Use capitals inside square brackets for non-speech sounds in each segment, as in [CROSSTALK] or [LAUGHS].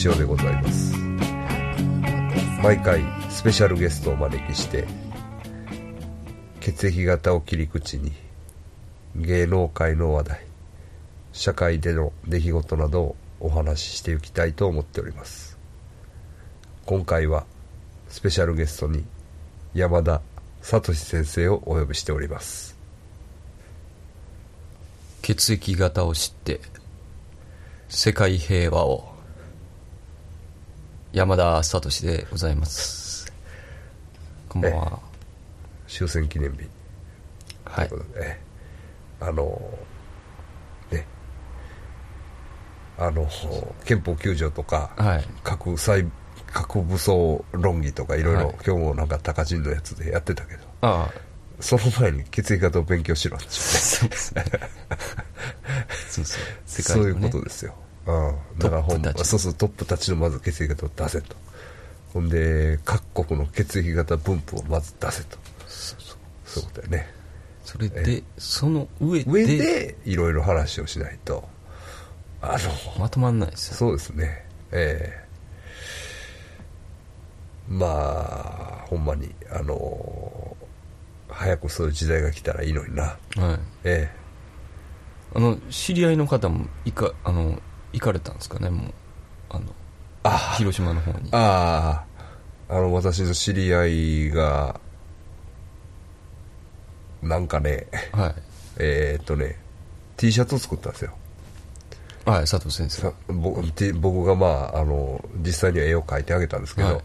ご案内は私佐藤義雄でございます。毎回スペシャルゲストをお招きして血液型を切り口に芸能界の話題社会での出来事などをお話ししていきたいと思っております。今回はスペシャルゲストに山田聡先生をお呼びしております。血液型を知って世界平和を山田聡でございます。こんばんは。終戦記念日。はい。ということで、ええ。あのね。あの憲法9条とか、はい。核細核武装論議とかいろいろはい。今日もなんか高人のやつでやってたけどああ。その前に血液型を勉強しろってそうですね。そう [LAUGHS] そう世そういうことですよ、うん、だからほんトップたちそうそうトップたちのまず血液型を出せと。ほんで各国の血液型分布をまず出せと。そうそう。そういうことだよね。それでその上で上でいろいろ話をしないと。あのまとまんないですよ。そうですね。ええ。まあほんまにあの早くそういう時代が来たらいいのにな。はい。え。あの知り合いの方もいかあの行かれたんですかねもうあのあ広島の方に。えあああの私の知り合いがなんかねはい。えーっとね T シャツを作ったんですよ。はい佐藤先生。さ僕僕がまああの実際には絵を描いてあげたんですけど、はい。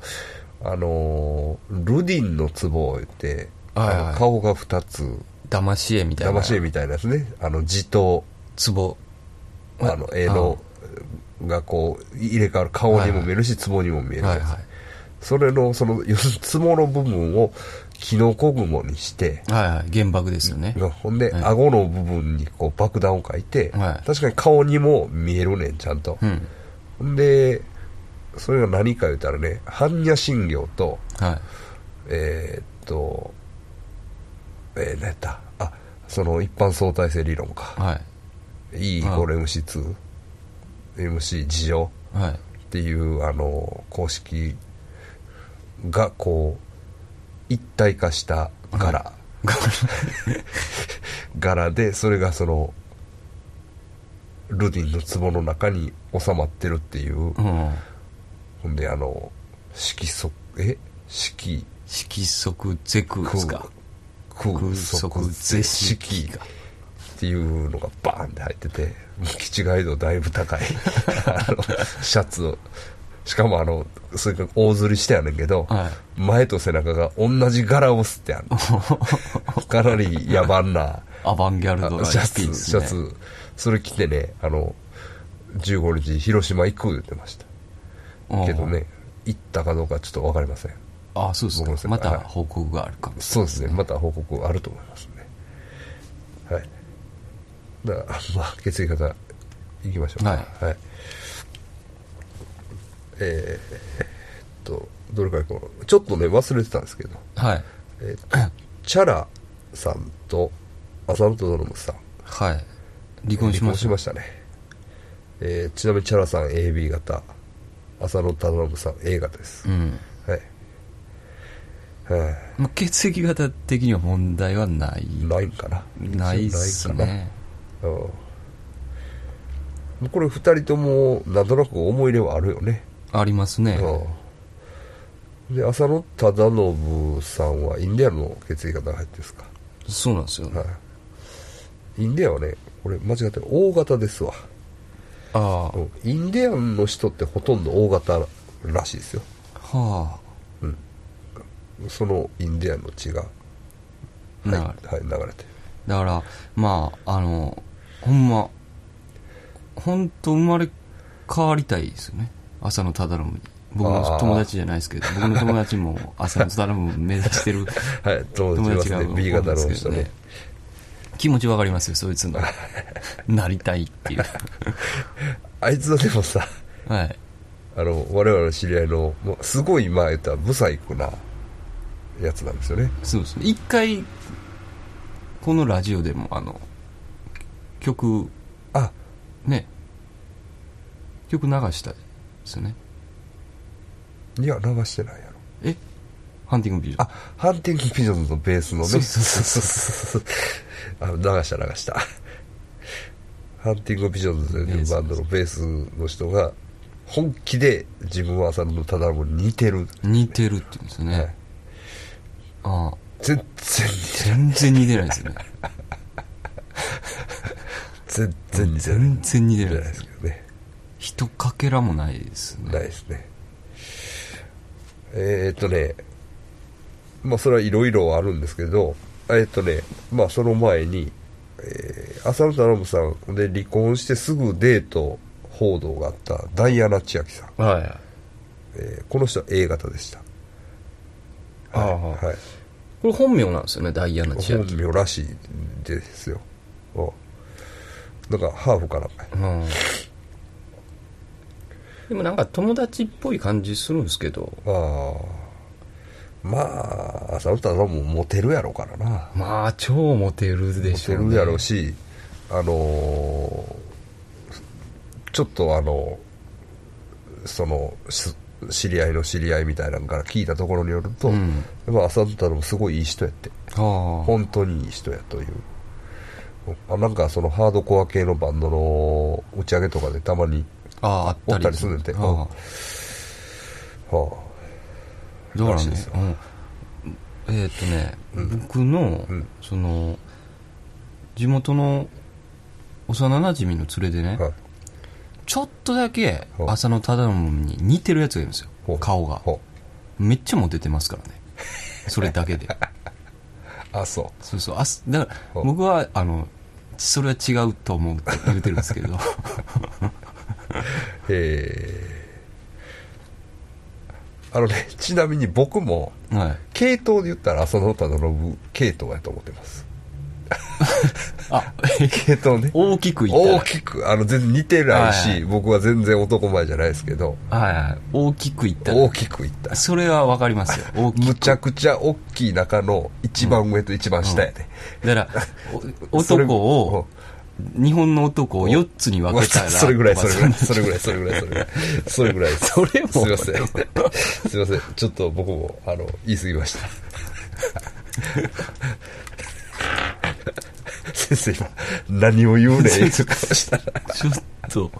あのルディンの壺を言って、はいはい。顔が2つ。騙し絵みたいな。騙し絵みたいなやつね。あの字と壺。あの絵のがこう入れ替わる顔にも見えるし壺にも見えるはいはい。それのその要するに壺の部分をキノコ雲にして、はいはい。原爆ですよね。ほんで、はい。顎の部分にこう爆弾を描いて、はい。確かに顔にも見えるねんちゃんと、うん。ほんでそれが何か言ったらね般若心経とはい。えーっとえー、何やった？あその一般相対性理論か、はい。E イコール MC2、MC 事情はい。っていうあの公式がこう一体化した柄、[LAUGHS] 柄でそれがそのルディンの壺の中に収まってるっていう、うん。ほんであの色素え？色。色即是空ですか？空空即即是色。色。がっていうのがバーンって入ってて基地ガイドだいぶ高いあのシャツを。しかもあのそれが大釣りしてやねんけど、は前と背中が同じ柄を吸ってある [LAUGHS] かなり野蛮なアバンギャルドなシャツ、シャツ。それ着てねあの15日広島行く言ってました。うんけどね行ったかどうかちょっと分かりません。あそうです僕の世界。かまたはい。報告があるかもそうですね。また報告あると思いますだからまあ血液型いきましょうかはいえーえーっとどれかこうちょっとね忘れてたんですけどはいえーチャラさんと浅野忠信さんはい離婚しましたね、えーちなみにチャラさん AB 型浅野忠信さん A 型です、うんはいはあ、血液型的には問題はないないかなないっすかねうん。これ二人ともなんとなく思い入れはあるよね、ありますね。うん。で浅野忠信さんはインディアンの血液型が入ってですか？そうなんですよ、はい。インディアンはねこれ間違ってる O 型ですわ。ああ。うん。インディアンの人ってほとんど O 型らしいですよ。はそのインディアンの血が、はい、はい、流れてる。だからまああのほんま。本当生まれ変わりたいですよね。浅野忠信に。僕あー。の友達じゃないですけど僕の友達も浅野忠信目指してる [LAUGHS] はい友達いますね。B 型の人ね。気持ちわかりますよそいつの。なりたいっていう。[LAUGHS] あいつはでもさはい。あの我々の知り合いのもうすごいまあ言ったらブサイクなやつなんですよね。そうですね。一回このラジオでもあの曲あ。ね。曲流したですよね。いや流してないやろ。え？ハンティングビジョン。あハンティングピジョンズのベースのね。そうそうそうそう。[LAUGHS] あ流した流した。ハンティングビジョンズというバンドのベースの人が本気で自分は浅野忠信に似てる、似てるって言うんですよね、はい。ああ。全然似てる全然似てないですよね [LAUGHS] 全然。似てる。全然似てないですけどね。一かけらもないですね。ないですねえー、っとねまあそれはいろいろあるんですけどえーっとねまあその前に、えー、浅野忠信さんで離婚してすぐデート報道があったダイアナ千秋さん、はいえーこの人は A 型でした。はい、はい、これ本名なんですよねダイアナ千本秋名らしいですよ。うんなんかハーフかな。んかやうん。でもなんか友達っぽい感じするんですけど。ああまあ浅野忠信もモテるやろうからな。まあ超モテるでしょう、ね、モテるやろうし、あのーちょっとあの、その、し知り合いの知り合いみたいなのから聞いたところによると、うん。まあ、浅野太郎もすごいいい人やって、本当にいい人やという。あなんかそのハードコア系のバンドの打ち上げとかでたまに、あああったりする。んで。ああ。はだからね。らしいですよ、うん、えーっ、とね、僕の、うん。その地元の幼なじみの連れでね、あ、はい。ちょっとだけ浅野忠信に似てるやつがいるんですよ。顔が。ほめっちゃモテてますからね。それだけで。う [LAUGHS] あ、そそうそう。あすだから僕はあのそれは違うと思うって言うてるんですけどう。[LAUGHS] えー、あのね、ちなみに僕も、はい系統で言ったら浅野忠信系統やと思ってます。あ系統ね。大きく言ったら大きく、あの、全然似てないし、はい僕は全然男前じゃないですけど、はいはい大きく言ったら大きくいった。それはわかりますよ [LAUGHS] 大きくむちゃくちゃ大きい中の一番上と一番下やで。だから [LAUGHS] 男を日本の男を4つに分けたらそれぐらい、それぐらい、ま [LAUGHS] あそれぐらい、それぐらい、それぐらい、それぐらい。それもすいません。すいません。ちょっと僕も、あの、言い過ぎました。先生、今、何を言うねん、言う顔したら。ちょっと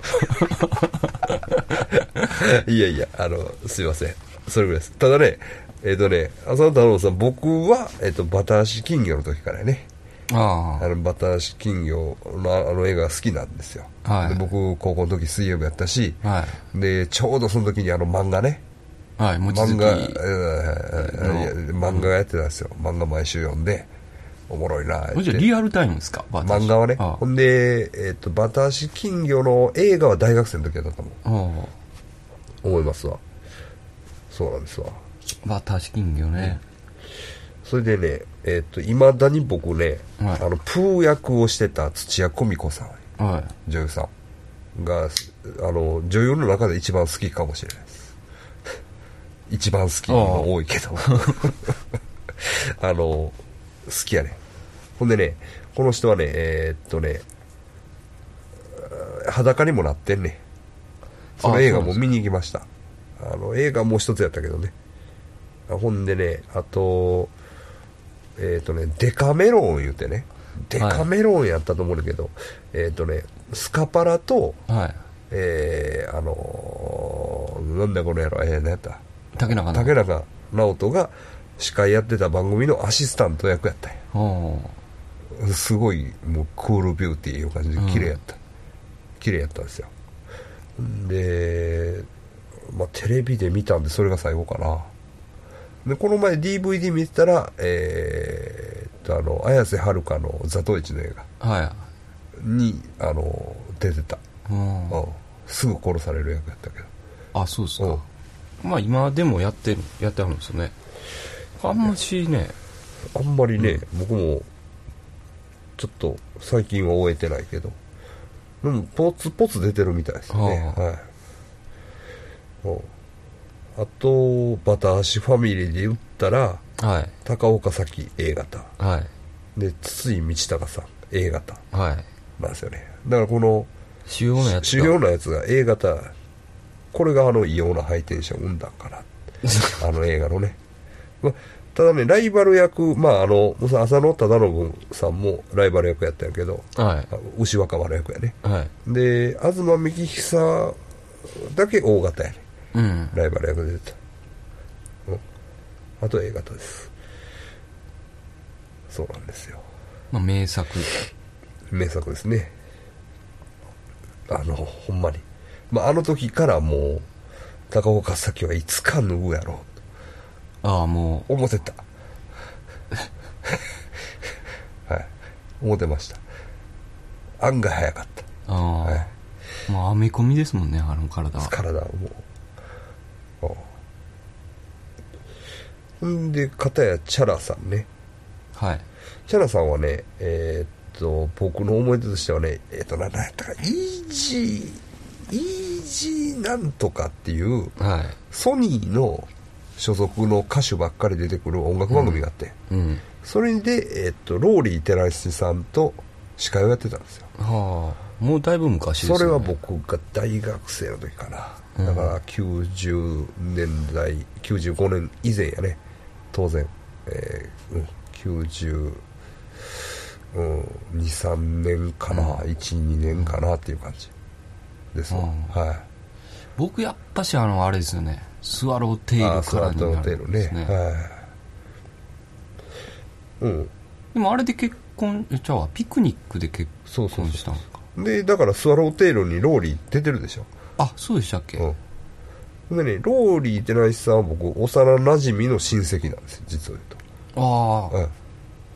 いやいや、あの、すいません。それぐらいです。ただね、えっ、とね、浅野太郎さん、僕は、えっ、と、バタ足金魚の時からね、ああの、バタ足金魚のあの映画が好きなんですよ。はいで僕、高校の時水泳部やったし、あはいで、ちょうどその時にあの漫画ね、はい漫画、漫画がやってたんですよ。漫画毎週読んで、おもろいなじゃ。リアルタイムですか？漫画はね。あほんで、えっ、と、バタ足金魚の映画は大学生の時やったと思あう。思いますわ。そうなんですわ。バタ足金魚ね、それでね、えっ、と、未だに僕ね、はいあの、プー役をしてた土屋小美子さん、はい女優さんが、あの、女優の中で一番好きかもしれないです。[LAUGHS] 一番好きも多いけど。あ [LAUGHS] の、好きやね。ほんでね、この人はね、えーっとね、裸にもなってんね。その映画も見に行きました。あの、映画もう一つやったけどね。あほんでね、あと、えーっとね、デカメロン言うてね。デカメロンやったと思うんだけど、えーっとね、スカパラと、はいえー、あのーなんだこの野郎、えー、何やった？竹中直人が司会やってた番組のアシスタント役やったんや。すごいもうクールビューティーいう感じで綺麗やった、綺麗やったんですよ。で、まあ、テレビで見たんでそれが最後かな。でこの前 DVD 見てたらえー、っとあの綾瀬はるかの「座頭市」の映画。はにあの出てた、いうん。うん、すぐ殺される役やったけど。あそうですうん。かまあ今でもやってるやってあるんですよねあんましね。あんまりね、僕もちょっと最近は終えてないけど。でもポツポツ出てるみたいですね。はい。うん。あとバタ足ファミリーで言ったらはい。高岡早紀 A 型はい。で筒井道隆さん A 型はい。なんですよね。だからこの主要なやつが。主要なやつが A 型これがあの異様なハイテンションを生んだんかな [LAUGHS] あの映画のね、まあ、ただねライバル役まああの浅野忠信さんもライバル役やったんやけどはい。あ牛若丸役やね。はい。で東幹久だけ大型やね。うん。ライバル役で出た、うん、あと A 型です。そうなんですよ。まあ名作。名作ですね。あのほんまに、まあ、あの時からもう高岡早紀はいつか脱ぐやろああもう。思ってた。[LAUGHS] はい。思ってました。案外早かっうああ、はい。まあアメコミですもんねあの体たは。体はもう。ほんで片やチャラさんね。はい。チャラさんはねえーっと僕の思い出としてはねえーっとな何やったかイージーイージーなんとかっていうはい。ソニーの所属の歌手ばっかり出てくる音楽番組があって、うん。それで、えーっとローリー寺石さんと司会をやってたんですよ。はあ。もうだいぶ昔ですよね。それは僕が大学生の時かな、だから90年代95年以前やね。当然、えーうん、90うん、23年かな、12年かなっていう感じですわ、うん。はい。僕やっぱしあのあれですよねスワローテイルからになるんですね。はい。うん。でもあれで結婚えちゃうわ。ピクニックで結そうそうそ婚したんか？うでだからスワローテールにローリー出てるでしょ。あそうでしたっけ、うん。でねローリー寺石さんは僕幼馴染の親戚なんですよ実を言うと。ああ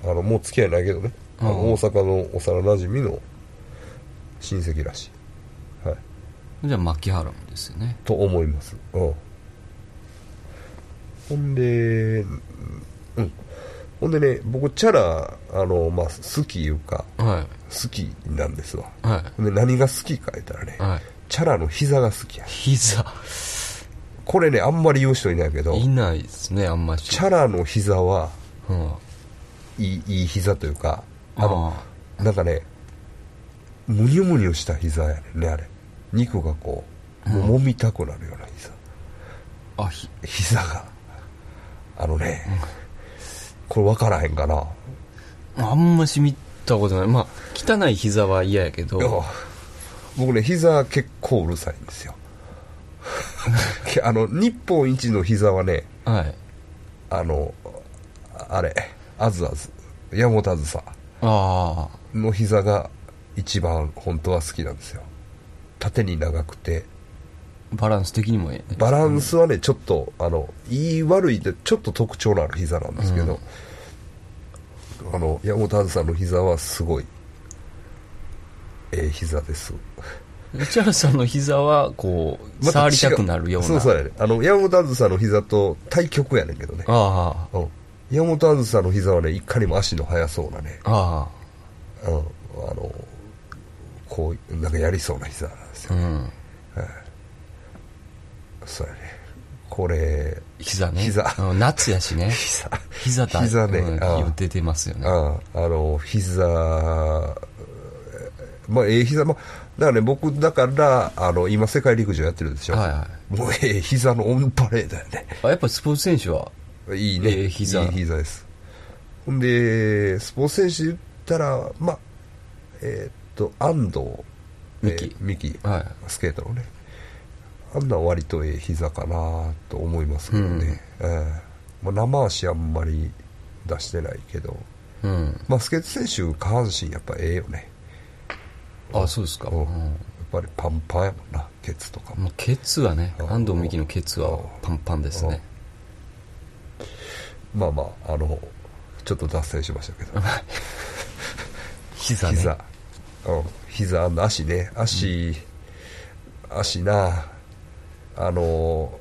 うん、あのもう付き合いないけどね、あのうん大阪の幼馴染の親戚らしい、はい、じゃあ牧原もですよね。と思います、うん、ほんでうん。ほんでね僕チャラあの、まあ、好きいうかは好きなんですわ。いはほんで何が好きか言ったらね、いはい。チャラの膝が好きや。膝。これねあんまり言う人いないけどいないですねあんましチャラの膝はうん。いいいい膝というかああのなんかねむにゅむにゅした膝やねんねあれ。肉がこうもみたくなるような膝、あひ。膝があのね、これ分からへんかな。あんまし見たことない。まあ汚い膝は嫌やけど。いや僕ね膝結構うるさいんですよ。[LAUGHS] あの日本一の膝はねはい。あのあれあずあず山本あずさあの膝が一番本当は好きなんですよ。縦に長くてあバランス的にもええね。バランスはねちょっとあのいい悪いでちょっと特徴のある膝なんですけど、あの山本さんの膝はすごいええ膝です。内原さんの膝はこうま触りたくなるような。そうそうやね。あの山本あずさの膝と対極やねんけどね。あうん。山本あずさの膝はねいかにも足の速そうなね。ああ。うん。あのこうなんかやりそうな膝なんですよ、あうんそうやね。これ膝ね。膝。うん夏やしね。[LAUGHS] 膝。膝だ膝ね。うん出てますよね。ああ。の膝。まあええ膝。まあだからね僕だからあの今世界陸上やってるでしょ、はいはもうええ膝のオンパレードやね。あやっぱスポーツ選手は？いいね。ええ膝。いい膝です。ほんでスポーツ選手で言ったらまあえーっと安藤。えー美希はい。スケートのねあんなん割とええ膝かなと思いますけどね、ええ。まあ、生足あんまり出してないけど。うん。まあスケート選手下半身やっぱええよね。あそうですか、うん。うん。やっぱりパンパンやもんなケツとかも。ケツはねうん。安藤美希のケツはパンパンですね。まあまああのちょっと脱線しましたけど。[LAUGHS] 膝ね。膝、うん、膝あの足。ね足、足なあの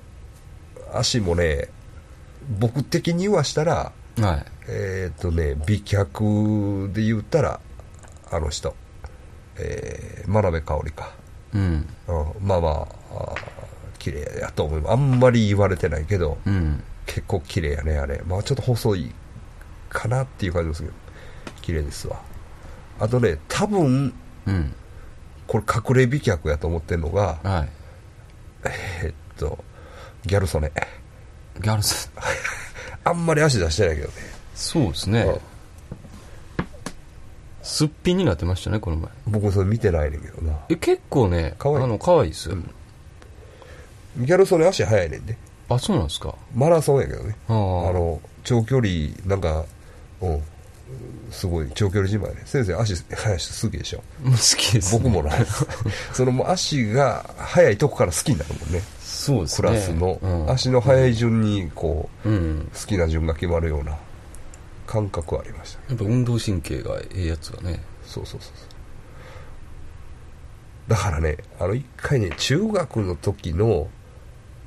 足もね僕的にはしたらはい。えっ、とね美脚で言ったらあの人えー、真鍋かおりか、うん。うん、まあまあ綺麗やと思いますあんまり言われてないけど、うん。結構綺麗やねあれ。まあちょっと細いかなっていう感じですけど綺麗ですわ。あとね多分うん。これ隠れ美脚やと思ってるのがはいえっとギャル曽根。ギャルスあんまり足出してないけどね。そうですね。うん。すっぴんになってましたねこの前。僕それ見てないねんけどな。え結構ね可愛い。あの可愛いですよ、ギャル曽根足速いねんで。あそうなんですか。マラソンやけどね。あの長距離なんかうんすごい長距離自慢やね。先生足速い人好きでしょ。好きです、ね、僕もない。[LAUGHS] そのもう足が速いとこから好きになるもんね。そうですね。クラスの、うん。足の速い順にこううん。好きな順が決まるような感覚はありましたやっぱ運動神経がええやつがね。そうそうそうそう。だからねあの一回ね中学の時の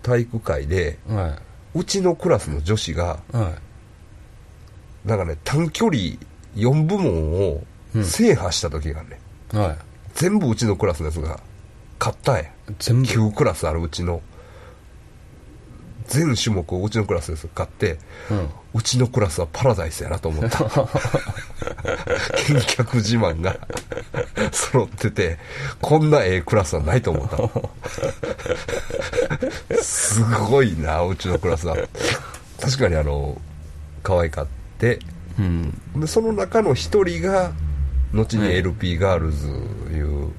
体育会ではうちのクラスの女子がいはいなんかね短距離4部門をうん。制覇した時があるね、はい。全部うちのクラスのやつが勝ったんや。全部？9クラスあるうちの。全種目をうちのクラスです勝ってうん。うちのクラスはパラダイスやなと思った。[LAUGHS] 見客自慢が [LAUGHS] 揃っててこんなええクラスはないと思った。[LAUGHS] すごいなうちのクラスは。確かにあの可愛かってうん。でその中の一人が後にはい。LP ガールズいう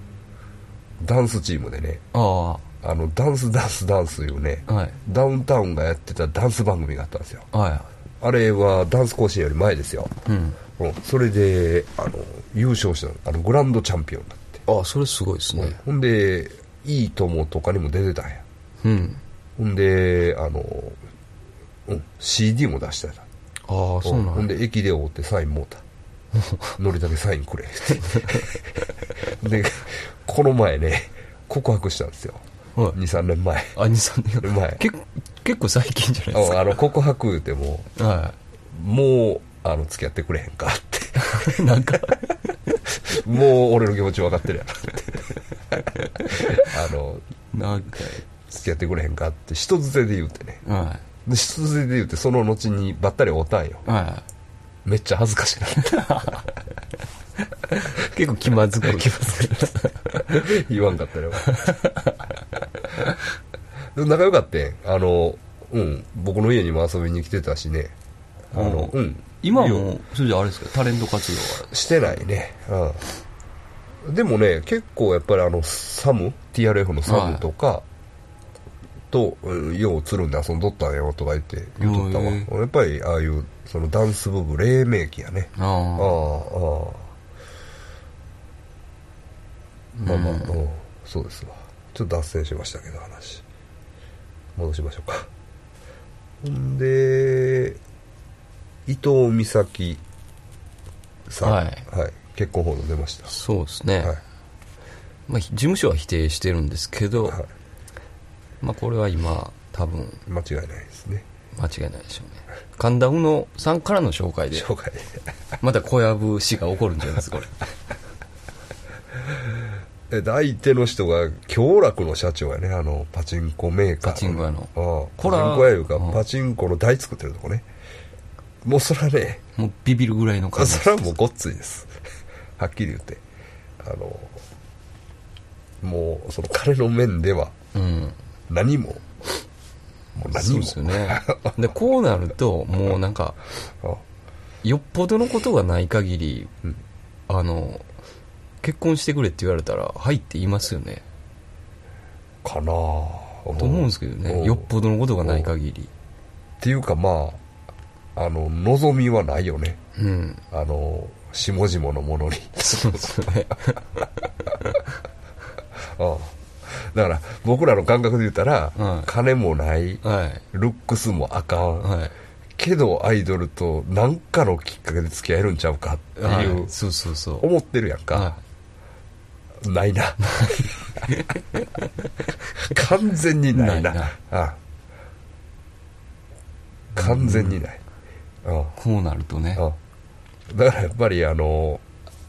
ダンスチームでね。ああ。のダンスダンスダンスいうねあはい。ダウンタウンがやってたダンス番組があったんですよ。はあれはダンス甲子園より前ですよ、いうん。うん。それであの優勝したの。あのグランドチャンピオンだって、ああそれすごいですね。ほんで「いいとも」とかにも出てたんや。うん。ほんであの、うん、CD も出してたああそうなんや。ほんで駅で追ってサインもうた。[LAUGHS] 乗りだけサインくれ。ってでこの前ね告白したんですよ。はい。23年前。あ23年前。結結構最近じゃないですああの告白言うてもかはもうあの付き合ってくれへんかって。い [LAUGHS] なんか。[LAUGHS] もう俺の気持ち分かってるやろってあのなんか。付き合ってくれへんかって人づてで言うてね。はで人づてで言うてその後にばったり会うたんよ。い。はめっちゃ恥ずかしくなって。い [LAUGHS] 結構気まずく。[LAUGHS] 気まずい [LAUGHS] 言わんかったよ。でも仲良かったん。あのうん。僕の家にも遊びに来てたしね。あのううん。今もそれじゃあれですか？タレント活動は。してないね。うん。でもね結構やっぱりあのサム？TRF のサムとか、と、うんようつるんで遊んどったんよとか言って言うとったわ。へやっぱりああいうそのダンス部部黎明期やね。あああまあまあ、うん。うんそうですわ。ちょっと脱線しましたけど話。戻しましょうか。ほんで伊藤美咲さん、はい。結婚報道出ました。あそうですね、はい。まあ、ひ事務所は否定してるんですけど、はい。まあ、これは今多分間違いないですね。間違いないでしょうね。神田うのさんからの紹介で紹介また小籔氏が起こるんじゃないですかこれ。[LAUGHS] で相手の人が京楽の社長やね。あのパチンコメーカーパチンコ屋の。ああこパチらンコ屋いうか、うん。パチンコの台作ってるとこね。もうそれはねもうビビるぐらいの感じ。それはもうごっついです。はっきり言って。あのもうその彼の面ではうん何も。もう何も。そうですよね。でこうなるともうなんか [LAUGHS] あ。よっぽどのことがない限り、うん。あの結婚してくれって言われたらはいって言いますよね。かなあ。と思うんですけどうんねよっぽどのことがない限り。っていうかまああの望みはないよね。うん。あの下々のものに。そうですよね。[LAUGHS] ああだから僕らの感覚で言ったら、はい。金もないはい。ルックスもあかん、はい。けどアイドルと何かのきっかけで付き合えるんちゃうかってはい。いう、そうそうそう。思ってるやんか、はないな。完全にないな。ないな。ああ。完全にない、あいこうなるとね。あだからやっぱりあの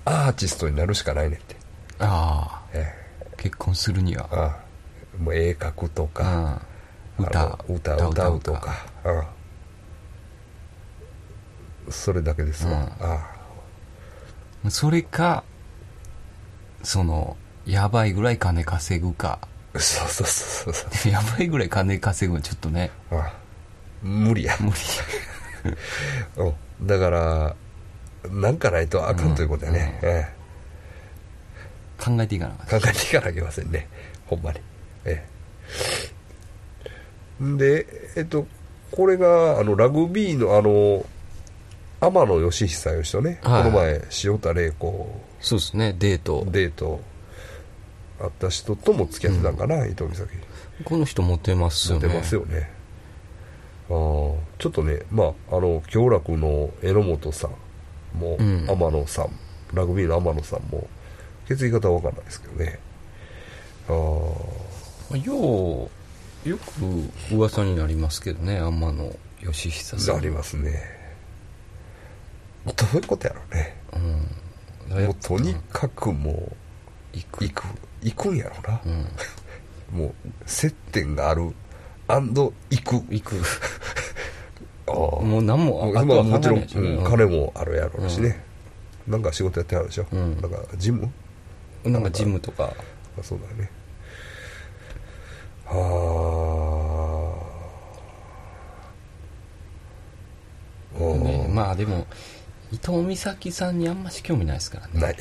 アーティストになるしかないねんって、ああ。え結婚するには。えああ。もう絵描くとか、うん。歌。歌歌うとか。うんそれだけですわ、うん。あそれかそのやばいぐらい金稼ぐか。そうそうそうそう。[LAUGHS] やばいぐらい金稼ぐのちょっとね。あ無理や。無理 [LAUGHS] うん。だからなんかないとあかんということやね、え考えていかな考えていかなきゃいけませんね。ほんまに。ええ。んでえっとこれがあのラグビーのあの天野義久いう人ね、はい。この前塩田玲子。そうですね。デート。デート。あった人とも付き合ってたんかな、伊藤美咲。この人モテますよね。モテますよね。あーちょっとねまああの京楽の榎本さんも、うん。天野さんラグビーの天野さんも血液型は分かんないですけどね。ああようよく噂になりますけどね天野義久さん。ありますね。どういうことやろうね。うん。もうとにかくもう行く。行く行くんやろうな。う、ん。[LAUGHS] もう接点があるアンド行く。行く。[LAUGHS] ああもう何もまああとはもちろん、考えないでしょ。うん金もあるやろうしね、なんか仕事やってはるでしょ、うん。なんかジムなんかジムとか。あそうだよね。はあ。ねまあでも伊藤美咲さんにあんまし興味ないですからね。ない。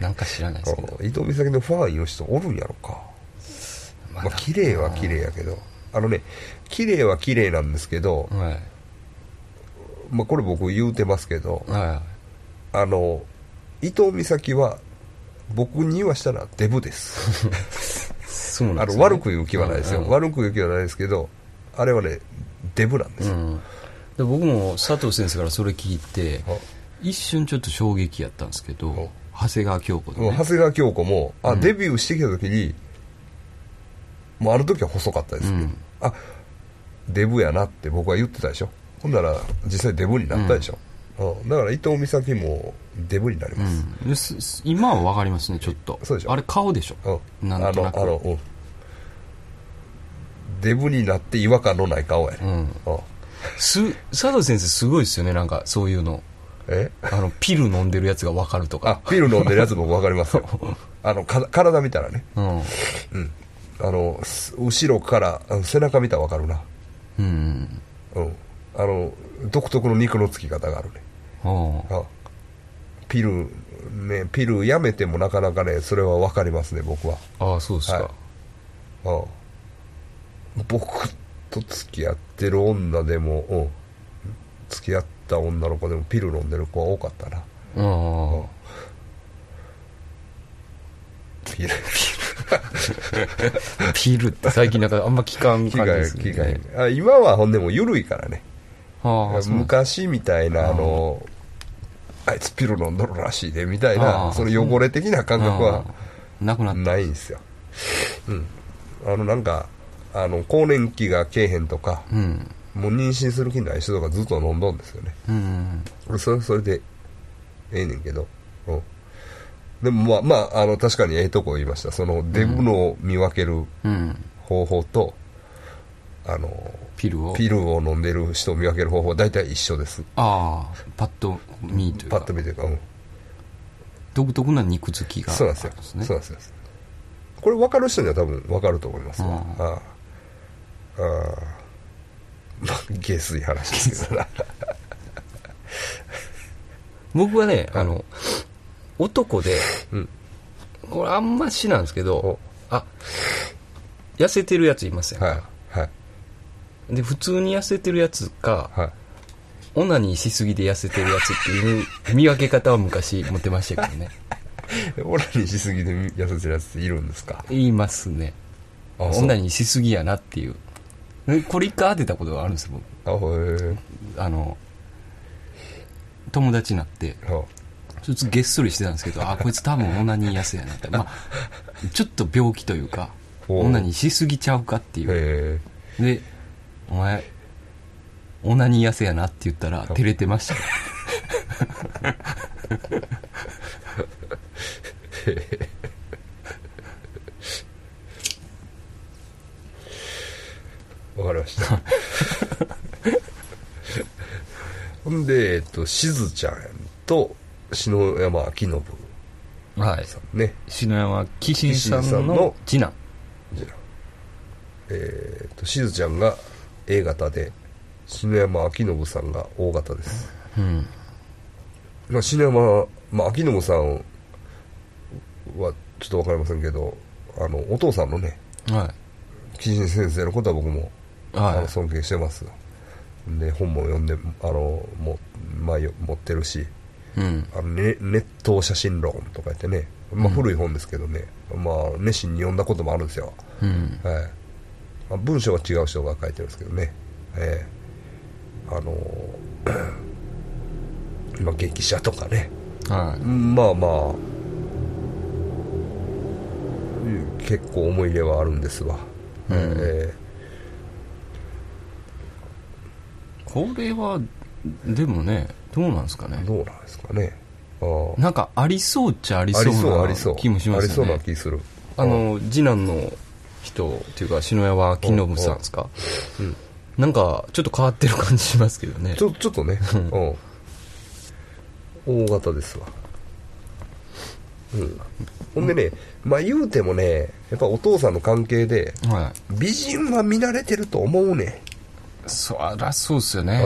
なんか知らないですけど。伊藤美咲のファンいう人おるんやろか。まあ綺麗は綺麗やけど。あのね綺麗は綺麗なんですけど、はい。まあ、これ僕言うてますけどはあの伊藤美咲は僕にはしたらデブです。いそうなんあですよねの悪く言う気はないですよ、うんうん。悪く言う気はないですけどあれはねデブなんですよ、うん。で僕も佐藤先生からそれ聞いてあ一瞬ちょっと衝撃やったんですけどお長谷川京子で、ね、長谷川京子もあ、うん。デビューしてきた時にもうあの時は細かったですけど、うん。あデブやなって僕は言ってたでしょ。ほんなら実際デブになったでしょ、うんだから伊藤美咲もデブになります、うん。今は分かりますねちょっと。そうでしょ。あれ顔でしょ。うん。なんとなく。あのあの、うん、デブになって違和感のない顔や。ね、うん。うん。す佐藤先生すごいですよねなんかそういうの。え？あのピル飲んでるやつが分かるとあかピル飲んでるやつ僕分かりますよ。[LAUGHS] あのか体見たらね。うん。うん。あのす後ろから背中見たら分かるな。うん。うん。あの独特の肉のつき方があるねああピルねピルやめてもなかなかねそれは分かりますね僕は。ああそうですか、はい。あ僕と付き合ってる女でも、うん、付き合った女の子でもピル飲んでる子は多かったな。ああピルピルって最近なんかあんま聞かん機感じで械すね。あ今はほんでも緩いからね。あ昔みたいなあのあいつピル飲んどるらしいでみたいあなあその汚れ的な感覚はなくなった。ないんですよ。うん。あのなんかあの更年期がけえへんとかうん。もう妊娠する気ない人とかずっと飲んどんですよね。うん俺それそれでええねんけど、うん、でもまあまああの確かにええとこ言いました。そのデブのを見分けるうん。方法と、あのピルを。ピルを飲んでる人を見分ける方法は大体一緒です。ああパッと見というか。パッと見てか、うん、独特な肉付きがそうなんですよ。そうなんですよ。これ分かる人には多分分かると思いますわ、うんああ。ああ。まあ下水話ですけどな。[LAUGHS] 僕はね、あの男でうん。これあんましなんですけどお。あ痩せてるやついますよ、はいはいで普通に痩せてるやつかはい。オナニーしすぎで痩せてるやつっていう見分け方は昔持ってましたけどね。[LAUGHS] オナニーしすぎて痩せてるやつっているんですか？言いますね。オナニーしすぎやなっていう。えこれ一回当てたことがあるんです僕。あの友達になって。はちょっとげっそりしてたんですけどあこいつ多分オナニー痩せやなって。まあ [LAUGHS] ちょっと病気というかオナニーしすぎちゃうかっていう。でお前オナニー痩せやなって言ったら照れてましたよ。わかりました。ほんでえっとしずちゃんと篠山明信はい。さんね篠山紀信さんのの次男。じゃあえー、としずちゃんが A 型で篠山明信さんが O 型です、うん。まあ、篠山、まあ、明信さんはちょっと分かりませんけどあのお父さんのねは岸信先生のことは僕も、い。はあの尊敬してます。で本も読んであのも、まあ、よ持ってるしいうん。あの、ね、熱湯写真論とか言ってね、まあ、うん。古い本ですけどね、まあ、熱心に読んだこともあるんですよ、うん。はいまあ、文章は違う人が書いてるんですけどね、ええ。あの [CLEARS THROAT] まあ、劇者とかね。はまあまあうん結構思い入れはあるんですわ、うん。えいこれはでもねどうなんですかね？えどうなんですかね。ああ。なんかありそうっちゃありそうな気もしますありそうよねな気する。あの次男の人っていうか篠山明信さんですか？うん。なんかちょっと変わってる感じしますけどね。ちょちょっとね。うん。大型ですわ。うん。ほんでねまあ言うてもねやっぱお父さんの関係では美人は見慣れてると思うね。いそりそうっすよね。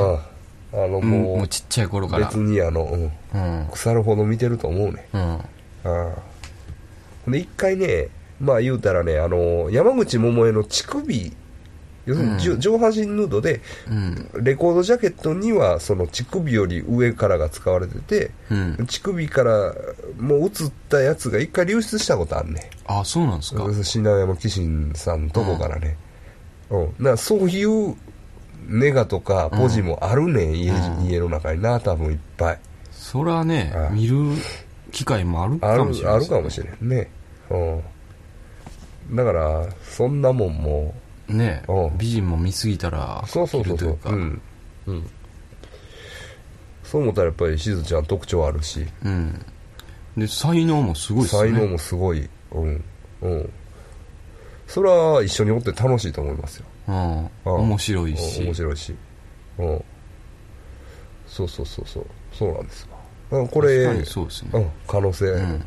あああのうんもうもうちっちゃい頃から。別にあの、うん、うん。腐るほど見てると思うね。うん。ああ。ほんで一回ねまあ言うたらねあの山口百恵の乳首要するに、うん。上半身ヌードでうん。レコードジャケットにはその乳首より上からが使われてて、うん。乳首からもう映ったやつが一回流出したことあんねあそうなんですか。品山紀信さんのとこからね、うん。だからそういうネガとかポジもあるねん、家うん。家の中にな多分いっぱい。それはね見る機会もあるあかもしれないるあるかもしれんね。うんだからそんなもんもねうん。美人も見すぎたらそうそうそうそう。うん、うん、そう思ったらやっぱりしずちゃん特徴あるし。うん。で才能もすごいっすよね。才能もすごい。うん。うん。それは一緒におって楽しいと思いますよ。うん。うん。面白いうんし面白いし。うん。そうそうそうそう。そうなんですわ。うんこれそうですね。うん可能性うん。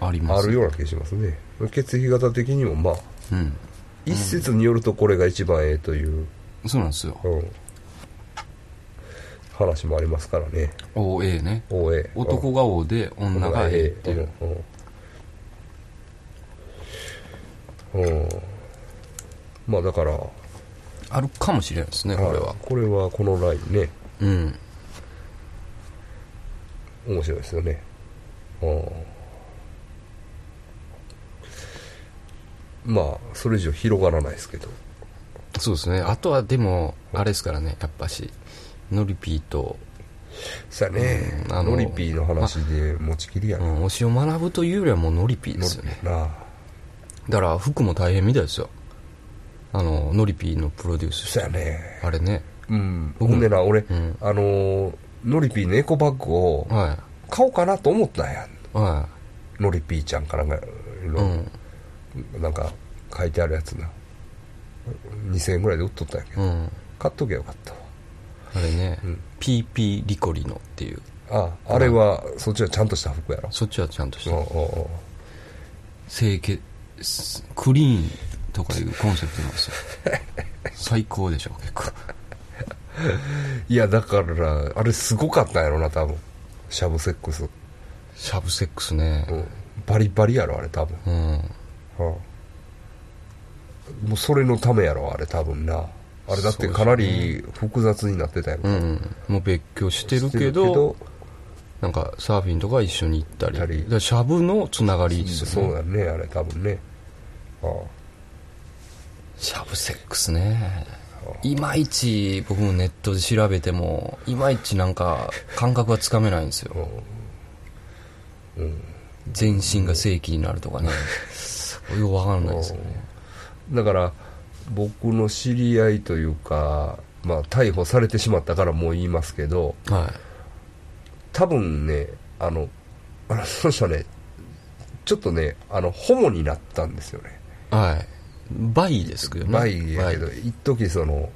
あります。あるような気がしますね血液型的にもまあうん。一説によるとこれが一番ええという、そうなんですよ。うん、話もありますからね。OA ね。OA 男が O で女が A っていううん、うん、まあだからあるかもしれないですねこれは。これはこのラインね。うん。面白いですよね。うんまあそれ以上広がらないですけど。そうですね。あとはでもあれですからね。やっぱしノリピーと、さあね、うんあのノリピーの話で持ちきりやな、うん、推しを学ぶというよりはもうノリピーですよね。な。あだから服も大変みたいですよ。あのノリピーのプロデュース。してそやね。あれね。うん。僕も。ほんでな俺、うん。あのーノリピーのエコバッグをは買おうかなと思ったんやいはノリピーちゃんからがいうんなんか書いてあるやつな。2000円ぐらいで売っとったんやけど、うん。買っときゃよかったわ。あれね、うん。PP リコリノっていう。ああれはそっちはちゃんとした服やろ。そっちはちゃんとした。清潔すクリーンとかいうコンセプトなんですよ。[LAUGHS] 最高でしょ結構。いやだからあれすごかったんやろな多分。シャブセックス、シャブセックスね。うん、バリバリやろあれ多分、うん、うん、もうそれのためやろあれ多分な。あれだってかなり複雑になってたやろ、うん、もう別居してるけどなんかサーフィンとか一緒に行ったり。たり。だからシャブのつながりですそよね。うだねあれ多分ね。ああ。シャブセックスね。いまいち僕もネットで調べてもいまいちなんか感覚がつかめないんですよ。全身が正規になるとかね [LAUGHS] よくわかんないですよね。だから僕の知り合いというか、まあ、逮捕されてしまったからもう言いますけどは多分ねあのあのその人ね。ちょっとねあのホモになったんですよね。いはい。バイですけどね。バイやけど一時その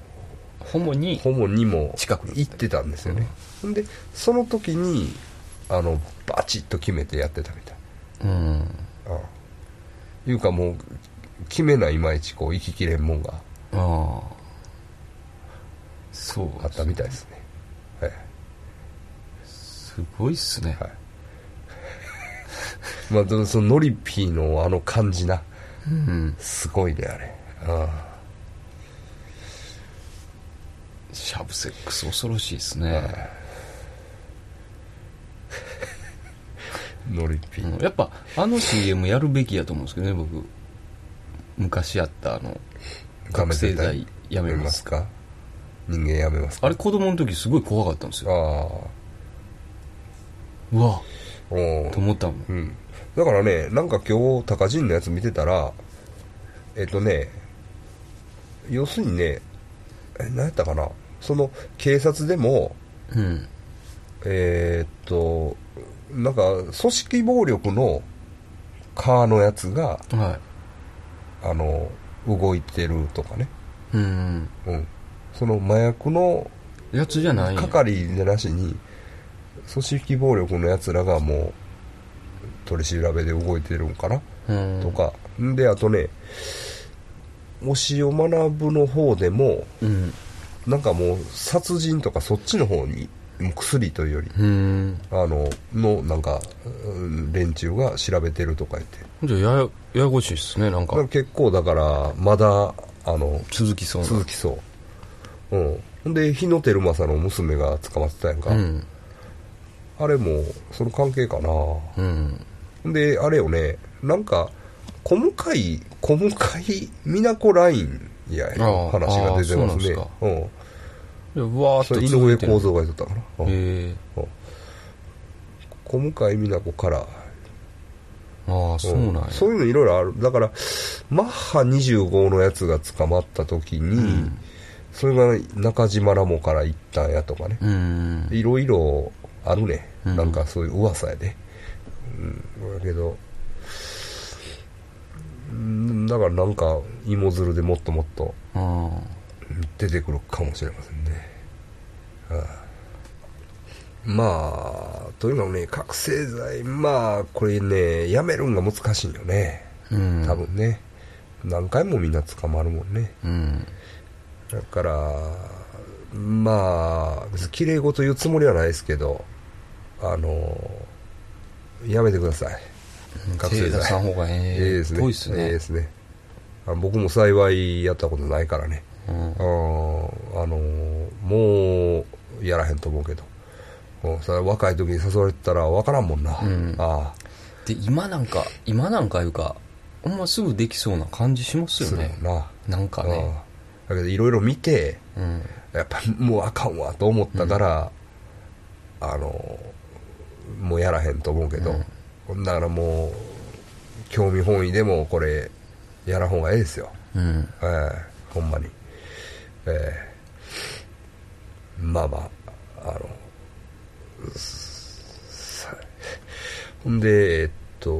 ホモにホモにも近く行ってたんですよね、ほん。でその時にあのバチッと決めてやってたみたい。うんいうかもう決めないいまいちこう、行ききれんもんがああそうあったみたいですね。はい。すごいっすね、はい [LAUGHS] まあ、そのノリピーのあの感じな。うんすごいね、あれ。あシャブセックス恐ろしいですね、あノリピ。ー。うん。やっぱあの CM やるべきやと思うんですけどね僕。昔やったあの覚醒剤やめますか？人間やめますか？あれ子供の時すごい怖かったんですよ。あうわ。あ。おと思ったもん。うん。だからね、なんか今日、高人のやつ見てたら、えっとね、要するにね、え、何やったかな？その、警察でも、うんえーっと、なんか、組織暴力のカーのやつが、はあの、動いてるとかね。いうんうん。その麻薬のやつじゃない係でなしに、組織暴力のやつらがもう、取り調べで動いてるんかな、うんとか。んで、あとね、押尾学の方でも、うんなんかもう、殺人とかそっちの方に、薬というより、うんあの、の、なんか、うん連中が調べてるとか言って。じゃあややややこしいっすねなんか結構だから、まだ、あの、続きそうな続きそう。うん。ほんで、日野照正の娘が捕まってたやんか。うんあれも、その関係かな。うんで、あれよね、なんか、小向井、小向井美奈子ラインや、話が出てますね。うなんわーっと井上公造が言ってたかな。うん。へえ小向井美奈子から。ああそうなんや。そういうのいろいろある。だから、マッハ25のやつが捕まった時に、ん。それが中島ラモから行ったんやとかね。うん。いろいろあるね、うん。なんかそういう噂やで、うん、だけどうんだからなんか芋づるでもっともっとあ出てくるかもしれませんね、はあまあというのもね覚醒剤まあこれねやめるんが難しいよね。あうん。多分ね、何回もみんな捕まるもんね。うん。だからまあ別に綺麗事言うつもりはないですけどあのやめてください。覚醒剤。方がええ。ええですね。ええですね。あ僕も幸いやったことないからねうん。あのもうやらへんと思うけど。うんそれ若い時に誘われてたら分からんもんな、うん。ああで今なんか今なんかいうかほんますぐできそうな感じしますよね。な。なんかね。だけどいろいろ見てうん。やっぱもうあかんわと思ったから、あのもうやらへんと思うけど、だからもう興味本位でもこれやらん方がええですよ。うん。ええほんまにええまあまああのさほんでえっと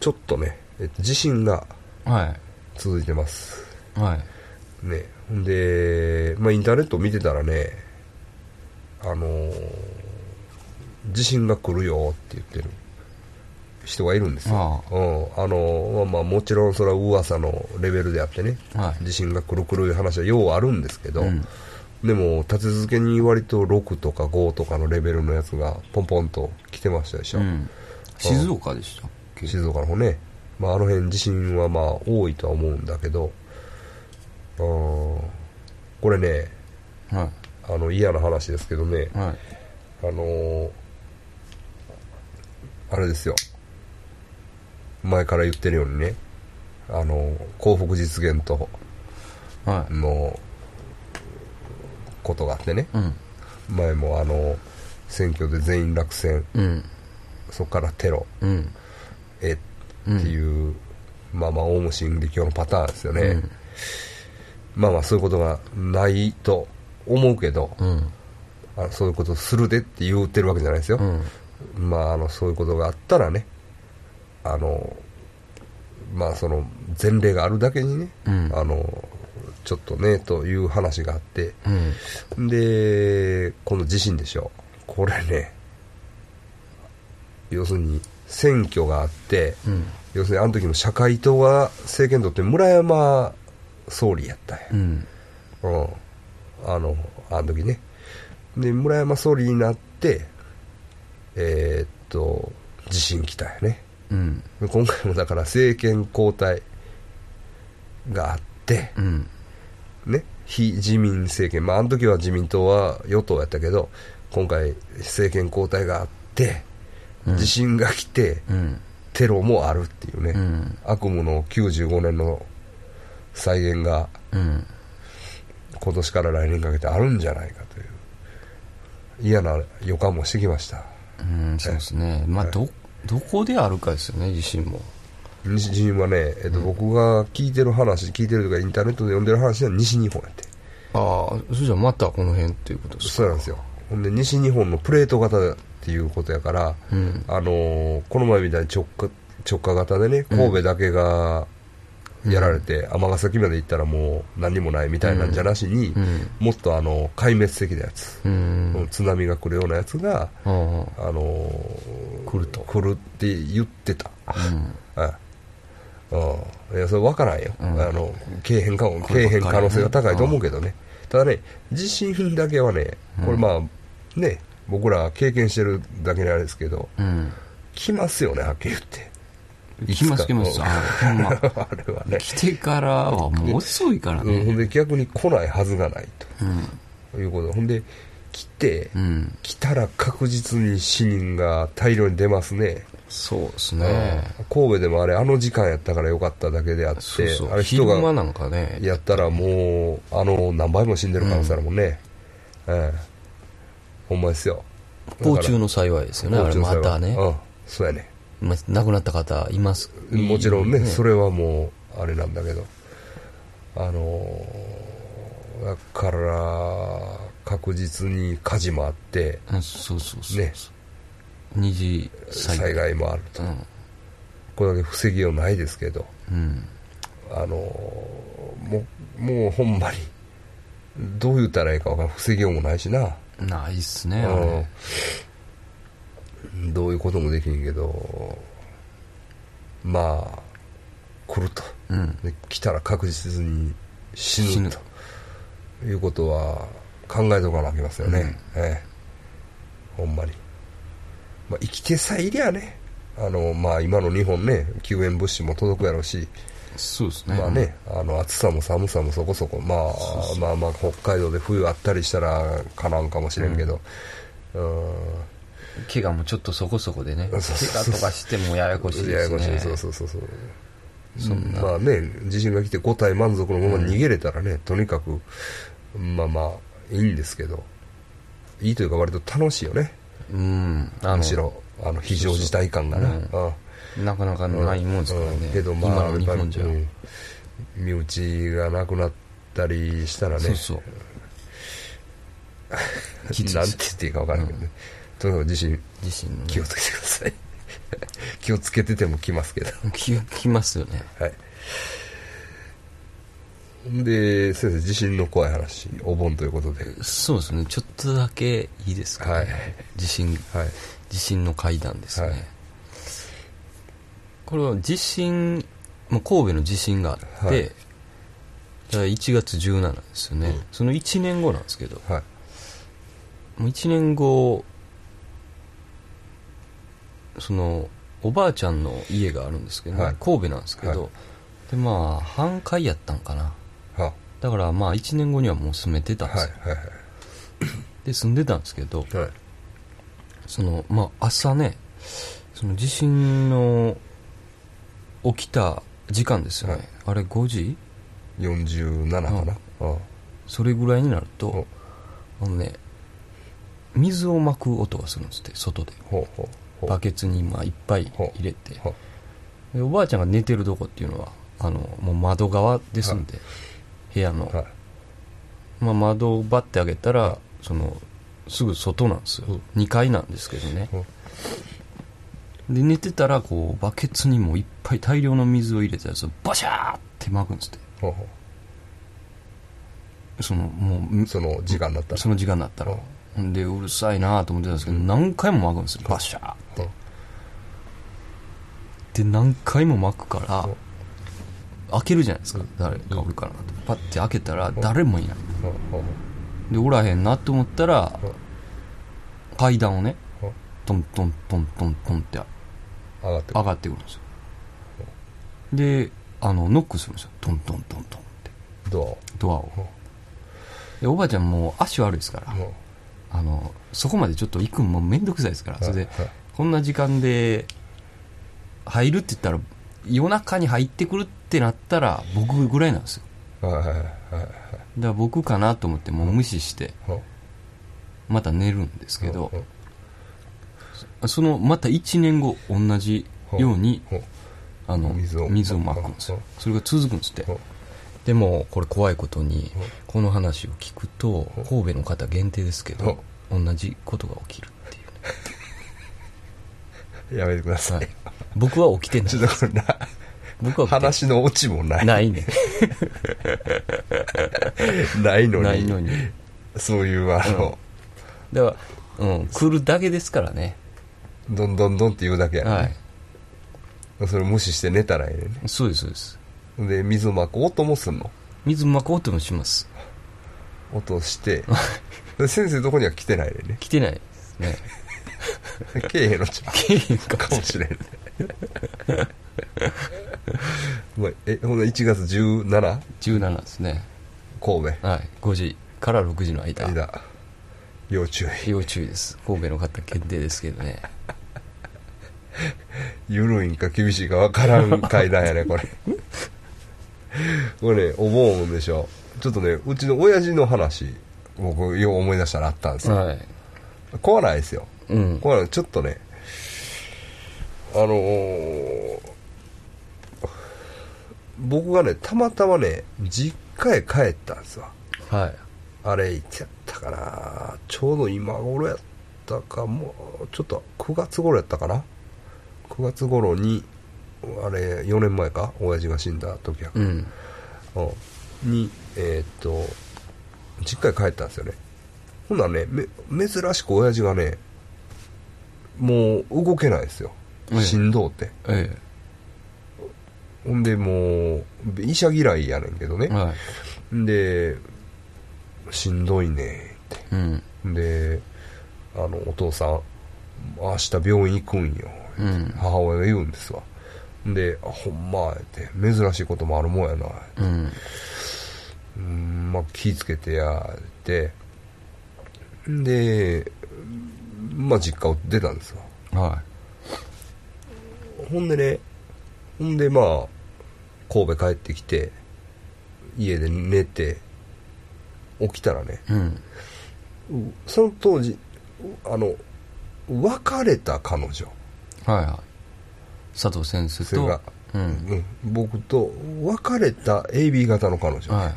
ちょっとね、えっと、地震がは続いてます。いはい。ね、ほんで、まあ、インターネット見てたらね、あのー地震が来るよって言ってる人がいるんですよ。あうん、あのーまあ、まあ、もちろんそれは噂のレベルであってね、はい。地震が来る来るいう話はようあるんですけど、うん。でも、立て続けに割と6とか5とかのレベルのやつがポンポンと来てましたでしょ。うん。静岡でしたっけ？静岡の方ね、まあ、あの辺地震はまあ多いとは思うんだけど、うんこれね、はあの嫌な話ですけどね、いはい。あのーあれですよ、前から言ってるようにね、あのー幸福実現とはい。のことがあってね、うん。前もあの選挙で全員落選、うん。そこからテロ、うん。えっていう、まあまあ、オウム真理教のパターンですよね。うん。まあまあ、そういうことがないと思うけど、うん。あそういうことするでって言ってるわけじゃないですよ。うん。まあ、あの、そういうことがあったらね、あの、まあ、その、前例があるだけにね、うん。あの、ちょっとね、という話があって、うん。で、この地震でしょ。これね、要するに、選挙があって、うん。要するにあの時の社会党が政権取って村山総理やったんや。う、ん。うん、あのあの時ね。で村山総理になってえーっと地震来たよねうん。で今回もだから政権交代があってうん。ね非自民政権。まああの時は自民党は与党やったけど今回政権交代があってうん。地震が来てうん。テロもあるっていうね、うん。悪夢の95年の再現がうん。今年から来年にかけてあるんじゃないかという嫌な予感もしてきましたうんそうですねまあどどこであるかですよね地震も。西日本はね、えっと僕が聞いてる話聞いてるとかインターネットで読んでる話は西日本やって。ああそれじゃまたこの辺っていうことですか？そうなんですよ。ほんで西日本のプレート型っていうことやから、うん。あのーこの前みたいに直下直下型でね神戸だけがやられて尼、崎まで行ったらもう何にもないみたいなんじゃなしに、うん。もっとあの壊滅的なやつ、うん。津波が来るようなやつが、あああのー来ると。来るって言ってた、うん。はい。うん、いやそれ分からんよ、うん。あの軽変かもこればっかりね。軽変可能性が高いと思うけどね、ただね地震だけはねこれまあね僕ら経験してるだけにあれですけどうん。来ますよねはっきり言って来ます来ます。うんあま。[LAUGHS] あれはね、来てからはもう遅いからうん、ほねんで逆に来ないはずがないうん。ということ。ほんで来て、うん。来たら確実に死人が大量に出ますね。そうですね。うん。神戸でもあれあの時間やったからよかっただけであってそうそう。あれ人がなんかね。やったらもうあの何倍も死んでる可能性あるもんね、ええ。ほんまですよ。不幸中の幸いですよね。あれまたね。うん。そうやねまあ亡くなった方います？もちろんねいいそれはもうあれなんだけど。あのーだから確実に火事もあってうんそうそうそう。ね。二次災害。もあると、これだけ防ぎようないですけど。うん。あのーもうもうほんまにどう言ったらいいか分からん。防ぎようもないしな。うんないっすねあれ。うんどういうこともできんけどまあ来ると。うん。で来たら確実に死死ぬ。ぬということは考えとかなきゃいけますよね、ええ。ほんまに、まあ、生きてさえいりゃね。あのまあ今の日本ね救援物資も届くやろうし、そうですね。まあねあの暑さも寒さもそこそこ。まあまあまあ北海道で冬あったりしたらかなんかもしれんけど。うん怪我もちょっとそこそこでね怪そうそうそう。我とかしてもややこしいですね。ややこしい。そうそうそうそうそんな。まあね地震が来て5体満足のまま逃げれたらね、とにかくまあまあいいんですけどいいというか割と楽しいよね。うん。むしろあの非常事態感がなそうう。ん。なかなかないもんですからね。うん。けどまあ今の日本じゃ。うん。身内がなくなったりしたらね。そうそう。[LAUGHS] なんて言っていいか分からんけどね、とにかく地震地震のね。気をつけてください。[LAUGHS] 気をつけてても来ますけど。ききますよね。はい。で、先生、地震の怖い話、お盆ということで。そうですね。ちょっとだけいいですかね、はい。地震はい。地震の階段ですね、はい。これは地震、まあ、神戸の地震があって、はい。だから1月17ですよね、うん。その1年後なんですけど。はい。もう1年後そのおばあちゃんの家があるんですけどね、はい神戸なんですけど、はいでまあ半壊やったんかなはだからまあ1年後にはもう住めてたんではいすよ、。はい。で住んでたんですけどはい。そのまあ朝ねその地震の起きた時間ですよね、はいあれ5時？47かな。うん。それぐらいになるとおあのね水をまく音がするんですって外でほうほう。バケツにまあいっぱい入れて。おばあちゃんが寝てるとこっていうのはあのもう窓側ですんで、部屋の。まあ、窓をバッて開けたらそのすぐ外なんですよ、2階なんですけどね、で寝てたらこうバケツにもいっぱい大量の水を入れたやつをバシャーって巻くんですって。ほうほそのもうう。その時間になったら。その時間になったら、んでうるさいなと思ってたんですけど、何回も巻くんですよ。バシャーって。で何回も巻くから開けるじゃないですか。誰かおるかなと。パッて開けたら誰もいない。でおらへんなと思ったら階段をねトントントントントンって上がってく上がってくるんですよ。であのノックするんですよ。トントントントンって。ドドアを。でおばあちゃんもう足悪いですからアをあのそこまでちょっと行くんもめんどくさいですから。それではい。こんな時間で入るって言ったら夜中に入ってくるってなったら僕ぐらいなんですよ。はいはいはいはい。だから僕かなと思ってもう無視してはい。また寝るんですけどうんそのまた1年後同じようにうんあの水をまくんですよ。うんそれが続くんですって。うんでもこれ怖いことにこの話を聞くと神戸の方限定ですけど同じことが起きるっていうね。[LAUGHS] やめてくださはい。い僕は起きてない。ちょっとこれな僕は話のオチもない。ないね。[LAUGHS] ないのに。ないのに。そういうあの、だから、うん、来るだけですからね。どんどんどんって言うだけやね、はい。それ無視して寝たらええねそうですそうです。んで水まく音もすんの？水まこうともします。音して。[LAUGHS] で先生どこには来てないねんね。来てないですね。けえへんのちゃ来えへんかもしれん。ねまあえほんな1月 17? 17ですね。神戸。はい。5時から6時の間。間。要注意。要注意です。神戸の方限定ですけどね。[LAUGHS] 緩いんか厳しいか分からん階段やねこれ [LAUGHS] これね思うんでしょ。ちょっとねうちの親父の話僕よう思い出したらあったんですよ。はい。怖ないですよ。うん。怖ない。ちょっとねあのー僕がねたまたまね実家へ帰ったんですわ。はい。あれいつやったかな。ちょうど今頃やったかもうちょっと9月頃やったかな。9月頃にあれ4年前か？親父が死んだ時やから、うん。うん。に。えーっと実家へ帰ったんですよね。ほんならねめ珍しく親父がねもう動けないですよ。ええ。しんどうって、えほんでもう医者嫌いやねんけどね。え、はい。でしんどいねって。うん。であのお父さん明日病院行くんよ、うん。母親が言うんですわであほんまって珍しいこともあるもんやな。うん。うんまあ気ぃつけてやって。でまあ実家を出たんですわ。はほんでねほんでまあ神戸帰ってきて家で寝て起きたらねいうん。その当時あの別れた彼女。はいはい佐藤先生とうん。うん、僕と別れた AB 型の彼女、はい。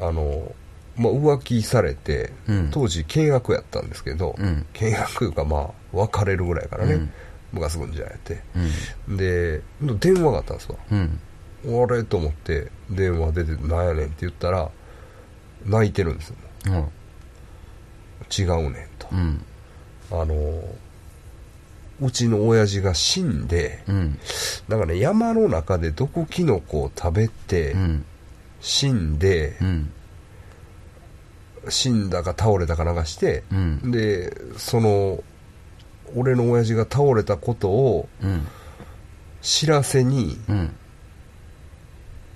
あの、まあ、浮気されて、うん。当時見学やったんですけど、うん。見学いうかまあ別れるぐらいからね、うん。部活軍じゃやって。うん。で電話があったんですわ。うん。あれと思って電話出て「なんやねん」って言ったら泣いてるんですよ。うん。違うねんと、うん。あのうちの親父が死んで、うん。なんかね山の中で毒キノコを食べて、うん。死んでう、ん。死んだか倒れたかなんかして、うん。でその俺の親父が倒れたことをうん。知らせにうん。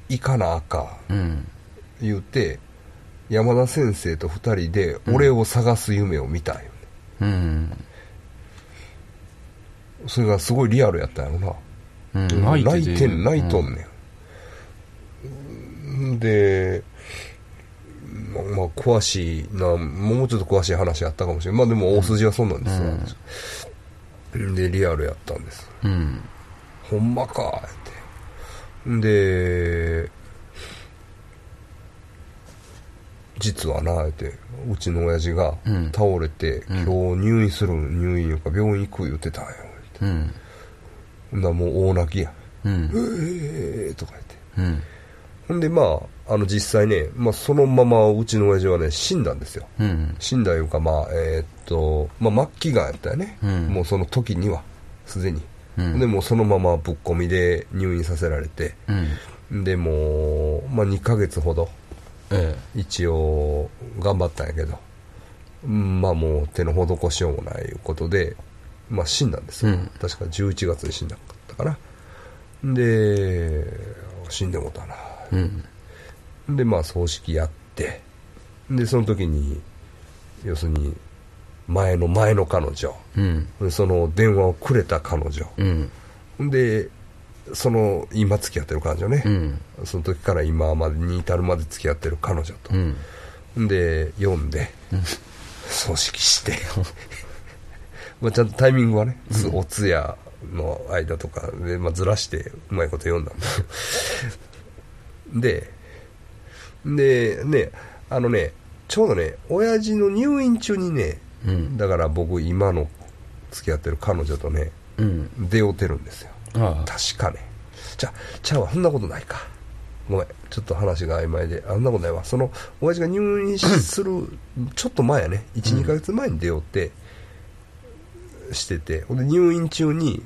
行かなあかうん。言うて山田先生と二人で俺を探す夢を見たんよね、うんそれがすごいリアルやったんやろな、うん泣いてん泣いとんねん、でまあ、まあ詳しいなもうちょっと詳しい話あったかもしれないまあでも大筋はそうなんですよ、でリアルやったんです。うん。ほんまかって。んで実はなってうちの親父がうん。倒れて、うん。今日入院する入院いうか病院行く言ってたんよってうん。ほんならもう大泣きやうん。ええーとか言って。うん。ほんでまああの実際ね、まあ、そのままうちの親父はね死んだんですよ。うん。死んだいうかまあえーっとまあ末期がんやったよね、うん。もうその時にはすでに。うん。でもうそのままぶっ込みで入院させられて。うん。でもう、まあ、2ヶ月ほど。え一応頑張ったんやけど。うんまあもう手の施しようもないことで、まあ、死んだんですよ、うん。確か11月に死んだかったかなで死んでもうたな。えうん。でまあ葬式やって。でその時に要するに前の前の彼女。うん。でその電話をくれた彼女。うん。でその今付き合ってる彼女ね、うん。その時から今までに至るまで付き合ってる彼女と。う、ん。で読んで、葬式して [LAUGHS] まあちゃんとタイミングはね、つお通夜の間とかで、まあ、ずらしてうまいこと読んだんだ [LAUGHS] ででねあのねちょうどね親父の入院中にねうん。だから僕今の付き合ってる彼女とねうん。出会うてるんですよ。確かね。じゃあちゃうわそんなことないか。ごめん。ちょっと話が曖昧で。あんなことないわ。その親父が入院 [LAUGHS] するちょっと前やね。12ヶ月前に出会ってしててほんで入院中に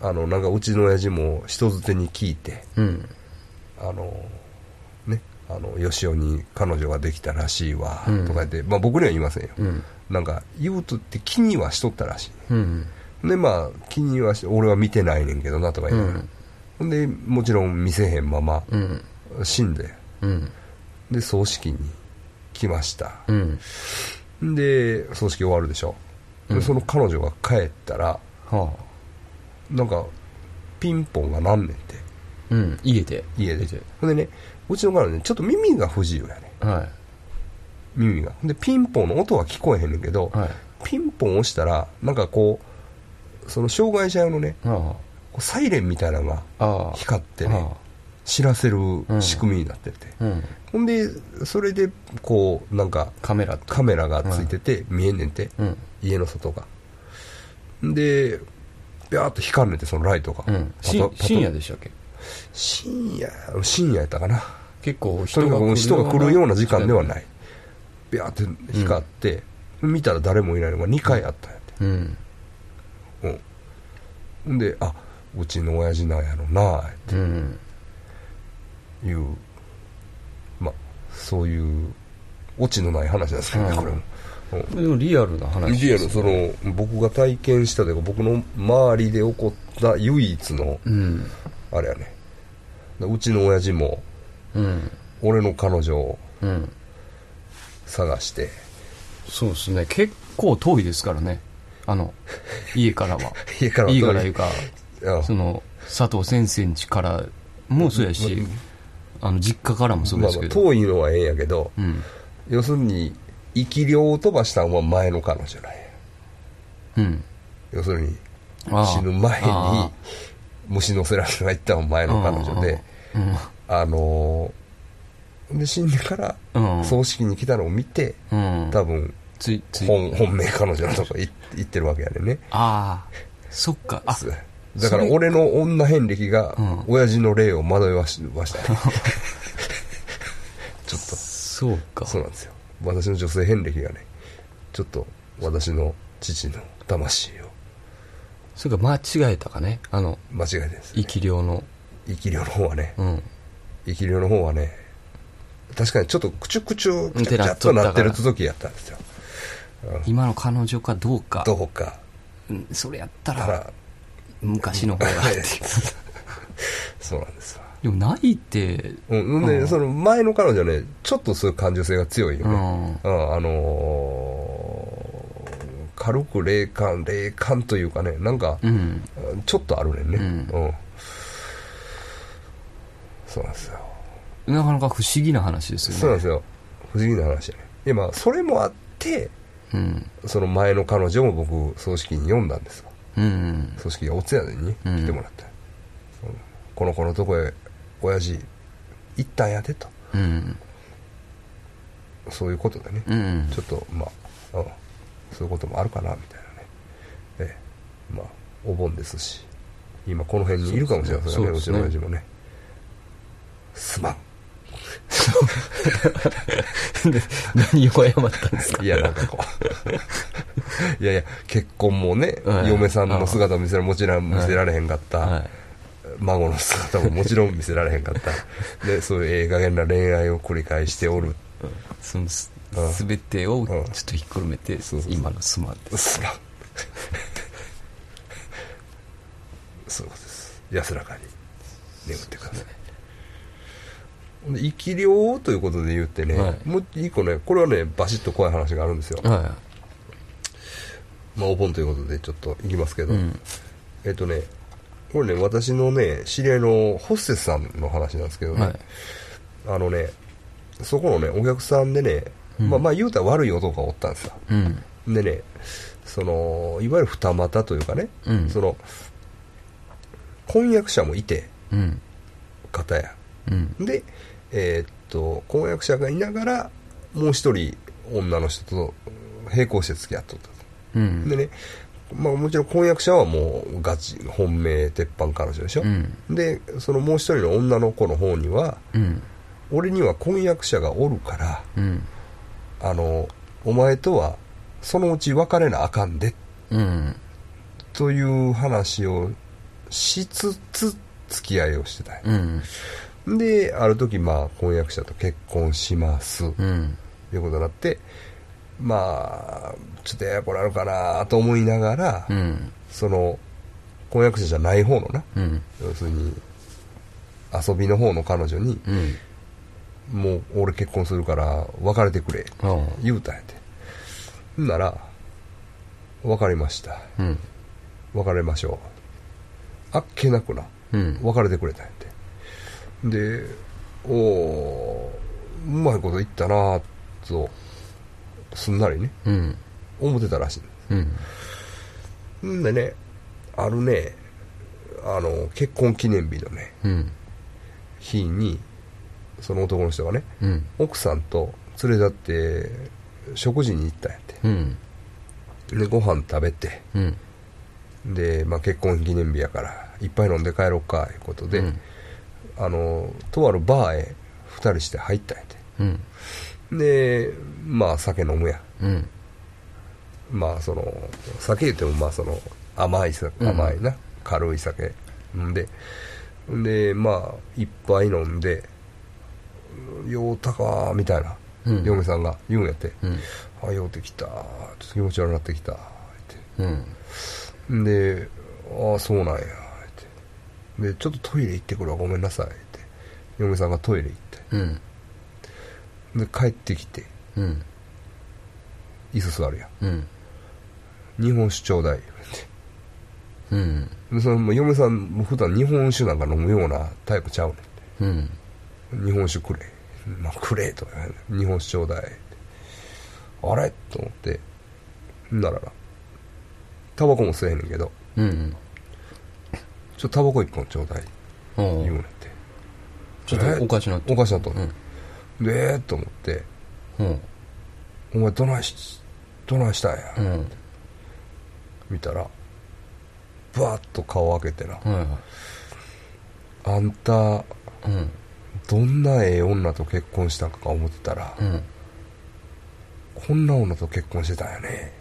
あのなんかうちの親父も人づてに聞いてうん。あのねあの吉尾に彼女ができたらしいわうん。とか言って、まあ僕には言いませんよ、うん。なんか言うとって気にはしとったらしい。うん。でまあ気にはし俺は見てないねんけどなとか言いながら、うんでもちろん見せへんままうん。死んで。うん。で葬式に来ました。うん。で葬式終わるでしょ、その彼女が帰ったらはなんかピンポンがなんねんって。あうん。家で。家で。家ほんでねうちの彼女ねちょっと耳が不自由やね。は耳が。でピンポンの音は聞こえへんねんけど、いはい。ピンポン押したらなんかこうその障害者用のねあ。こうサイレンみたいなのがああ。あ光ってねあ。知らせる仕組みになってて、あうん。ほんでそれでこうなんかカメラと。カメラがついてて見えんねんて、うん家の外が。でビャーっと光んねんてそのライトが、うん。深夜でしたっけ？深夜深夜やったかな。結構と人が来る人が来るような時間ではない。いビャーって光って、見たら誰もいないのが2回あったんやって。うん。うん。であうちの親父なんやろなっうん。ていうまあそういうオチのない話なんですけどね、うん。これも、うんでもリアルな話リアルその僕が体験したというか僕の周りで起こった唯一のうん。あれやね。うちの親父もうん。俺の彼女をうん。探して。そうですね。結構遠いですからね。あの [LAUGHS] 家からは。家からは遠い。家からいうかあ。その佐藤先生家からもそうやしあの実家からもそうまあまあですけど、遠いのはええんやけどうん。要するに生き量を飛ばしたのは前の彼女なんや。うん。要するに死ぬ前にあ虫のせられが行ったのは前の彼女であのーで死んでからうん。うん葬式に来たのを見てうん。多分ついつい。本本命彼女のとこ行行ってるわけやねんね。ああ。そっか。あだから俺の女遍歴がうん。親父の霊を惑わしました。ね [LAUGHS] ちょっと。そうか。そうなんですよ私の女性遍歴がねちょっと私の父の魂を。それか間違えたかね。あの間違えです生き量の。生き量の方はねうん。生き量の方はね確かにちょっとクチュクチュクチてなャっっとなってる時やったんですよ。今の彼女かどうか。どうか。うんそれやったら昔の方が [LAUGHS] そうなんですわでもないって。うん、で、うん。その前の彼女はねちょっとそういう感受性が強いようね、ん。うんあのー軽く霊感霊感というかねなんか、うん。ちょっとあるねんね。うん。うん、そうなんですよ。なかなか不思議な話ですよね。そうなんですよ。不思議な話やね。いやまあそれもあってうん。その前の彼女も僕葬式に呼んだんですわうん。葬式がお通夜にねうん。来てもらった、うんこの子のとこへ親父行ったんやでと。うん。そういうことでね、うん。ちょっとまあ、うん、そういうこともあるかなみたいなね。ええまあお盆ですし今この辺にいるかもしれませんねうちの親父もね。すまん。で何を謝ったんですか？いやなんかこいやいや、結婚もね、はい。嫁さんの姿を見せらもちろん見せられへんかった。はい孫の姿ももちろん見せられへんかった。[LAUGHS] で、そういうええ加減な恋愛を繰り返しておる。そのすうん全てをちょんっとひっくるめて今のスマですすまん。そういうことです。安らかに眠ってください。生き量ということで言ってね、はいもう一個ね、これはね、バシッと怖い話があるんですよ。はまあ、お盆ということでちょっと行きますけど、いうんえっとね、これね、私のね、知り合いのホステスさんの話なんですけどね、はい。あのね、そこのね、お客さんでね、うん。まあまあ言うたら悪い男がおったんですよ。うん。でね、その、いわゆる二股というかね、うん。その、婚約者もいて、うん。方や。うん。で、えーっと、婚約者がいながら、もう一人女の人と並行して付き合っとったと。うん。でね、まあもちろん婚約者はもうガチ、本命、鉄板彼女でしょ。うん。で、そのもう一人の女の子の方には、うん。俺には婚約者がおるから、うん。あの、お前とはそのうち別れなあかんで、うん。という話をしつつ付き合いをしてたで、ある時まあ婚約者と結婚します、とうん。いうことになって、まあ、ちょっとややこなるかなと思いながら、うんその、婚約者じゃない方のな、うん要するに、遊びの方の彼女に、うんもう俺結婚するから別れてくれ、あ言うたんやて。ほんなら、別れました。うん別れましょう。あっけなくな、うん別れてくれたんやて。で、おーうまいこと言ったなぁと、すんなりね、うん。思ってたらしい。うん。んでね、あるね、あの、結婚記念日のね、うん。日に、その男の人がね、うん。奥さんと連れ立って食事に行ったんやって。うん。で、ご飯食べて、うん。で、まあ、結婚記念日やから、いっぱい飲んで帰ろうか、いうことで、うん。あの、とあるバーへ二人して入ったんやて。うんで、まあ、酒飲むやん。うんまあ、その、酒言っても、まあ、その、甘い甘いな、軽い酒。んで、んで、まあ、一杯飲んで、酔うたか、みたいな、うん嫁さんが言うんやって。うんあ、酔うてきた、ちょっと気持ち悪くなってきた、って。うんで、ああ、そうなんや、って。で、ちょっとトイレ行ってくるわ、ごめんなさい、って。嫁さんがトイレ行って。うんで、帰ってきて、うん椅子座るやん。うん日本酒ちょうだい、言ううんて。で、その、もう嫁さん、もう普段日本酒なんか飲むようなタイプちゃうねうんん。日本酒くれ。まあ、くれ、と日本酒ちょうだい。あれと思って。んならな。タバコも吸えへんねんけど、うんちょっとタバコ一本ちょうだい、お言うねんて。ちょっとおかしなっておかしなと思う。んで、と思って、うん。お前どないし、どないしたんや、うん。見たら、バーッと顔を開けてな、はいはあんた、いうん。どんなええ女と結婚したんか思ってたら、うん。こんな女と結婚してたんやね。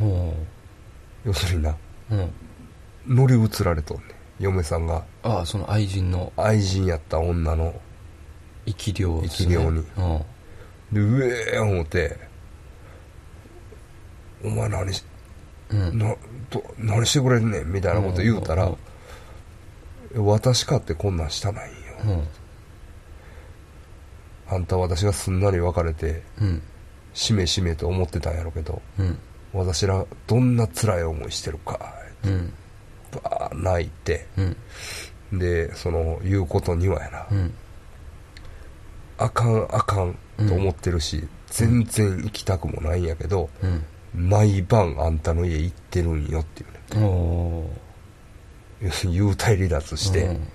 お要するにな、うん。乗り移られとんねん。嫁さんがああその愛人の。愛人やった女の、生き量生き量に。うん。で、うえー思って、お前何し、うん。な、ど何してくれんねん？みたいなこと言うたら、私かってこんなんしたないんよ。うん。あんた私がすんなり別れて、うん。しめしめと思ってたんやろけど、うん。私らどんな辛い思いしてるか、うん。バー泣いて、うん。で、その言うことにはやな、うんあかんあかんと思ってるし、全然行きたくもないんやけど、うん。毎晩あんたの家行ってるんよっていうね。要するに幽体離脱して、うん。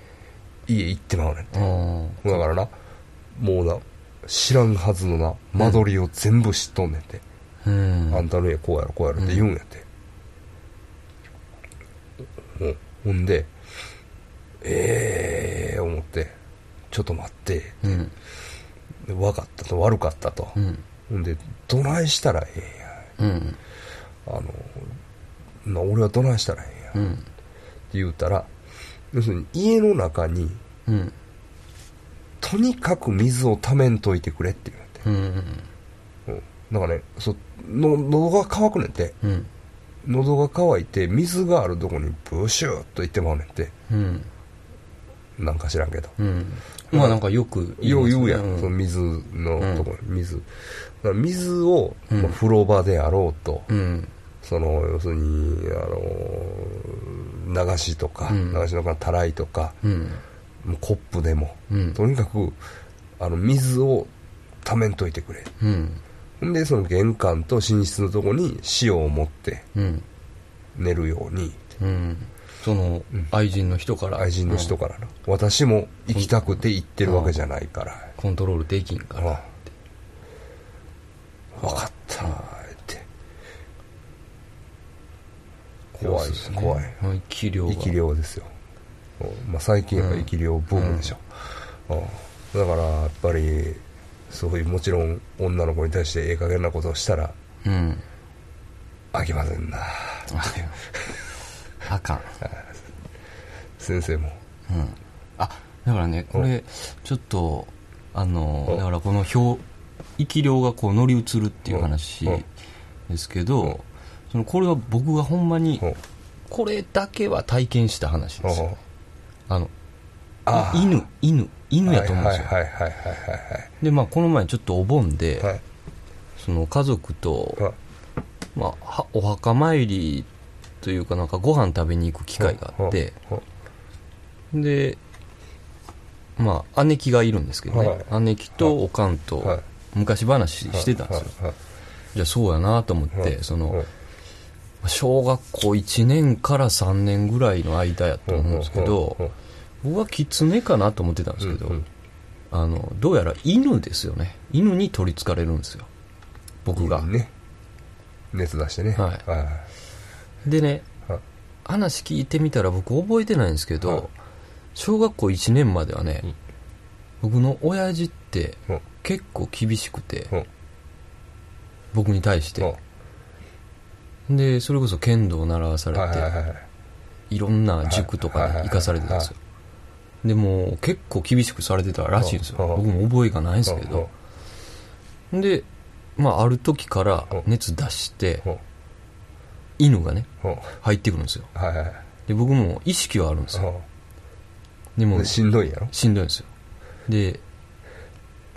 家行ってまうねんて。うんだからな、もうな、知らんはずのな、間取りを全部知っとんねんて。うん。あんたの家こうやろこうやろって言うんやて。うんほんで、ええー、思って、ちょっと待って、うんで分かったと、悪かったと。うん。で、どないしたらえうん。あのな俺はどないしたらええんや、ってうん言うたら要するに家の中にうん。とにかく水をためんといてくれって言うねんて。うん。うん、なんかねその喉が渇くねんて。うん。喉が渇いて水があるとこにブシューっと行ってまうねんて。うん。なんか知らんけど。うんまあなんかよくよう言うやん、ん。その水のとこに水。水を、うん。まあ風呂場であろうと、うん。その要するにあの流しとか、うん。流しのかたらいとかうん。もうコップでも、うん。とにかくあの水をためんといてくれ。うん。でその玄関と寝室のとこに塩を持ってうん。寝るように。うんそのうん。愛人の人から。愛人の人からな、私も行きたくて行ってるわけじゃないから、コントロールできんかあら分かった。って。怖いですね。怖いまあ生き量が。生き量ですよ、うんまあ、最近は生き量ブームでしょ、うん。だからやっぱりそういうもちろん女の子に対してええ加減なことをしたらうん。あきませんなあか。ん先生も。うん。あだからねこれちょっとあのうんだからこの表生き量がこう乗り移るっていう話うんですけうんどそのこれは僕がほんまにうんこれだけは体験した話です。よあの犬犬犬やと思うんですよ。はいはいはいはいでまあこの前ちょっとお盆で、はいはい。その家族と、はい。まあ、はお墓参りというかなんかご飯食べに行く機会があって、はいでまあ姉貴がいるんですけどね、は姉貴とおかんとはい。昔話してたんですよ、じゃあそうやなと思って、はい。その、はい。小学校1年から3年ぐらいの間やと思うんですけど、僕は狐かなと思ってたんですけど、あのどうやら犬ですよね。犬に取りつかれるんですよ。僕が、ね。熱出してね。はい。はいでねはい。話聞いてみたら僕覚えてないんですけど、はい。小学校1年まではね、うん。僕の親父ってうん。結構厳しくて、うん。僕に対して、でそれこそ剣道を習わされて、はいはいはいはい。いろんな塾とかに行かされてたんですよ。でもう結構厳しくされてたらしいんですよ。うん。僕も覚えがないんですけど。でまあある時から熱出してうん犬がねう。ん入ってくるんですよ。はいはい。はいで僕も意識はあるんですよ。でもしんどいんやろ？しんどいんですよ。で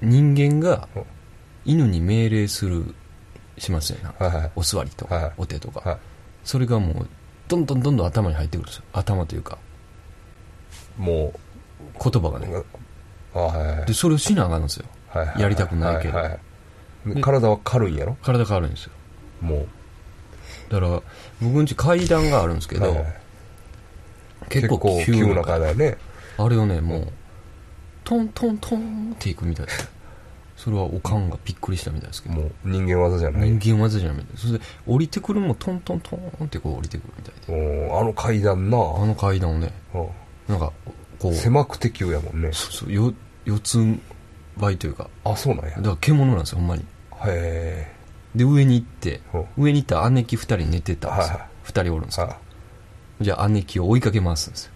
人間がう。ん犬に命令するしますよね。はいはい。お座りとかはいお手とか。はい。それがもうどんどんどんどん頭に入ってくるんですよ。頭というかも言葉がね。でそれをしなあかんんですよ。やりたくないけど。体は軽いんやろ？体変わるんですよ。もうだから僕んち階段があるんですけど、はいはい。結構急急なな階段やね。あれをねもうトントントンっていくみたい。ですそれはおかんがびっくりしたみたいですけど。もう人間技じゃない。人間技じゃない。みたいそれで降りてくるのもトントントンってこう降りてくるみたいで。もうあの階段な。あの階段をねうんなんかこう。狭くて急やもんね。そうそうよ四つ倍というか。あそうなんや。だから獣なんですよほんまに。へで上に行ってう。ん上に行ったら姉貴二人寝てたんですよ。はい二人おるんですよ。じゃあ姉貴を追いかけ回すんですよ。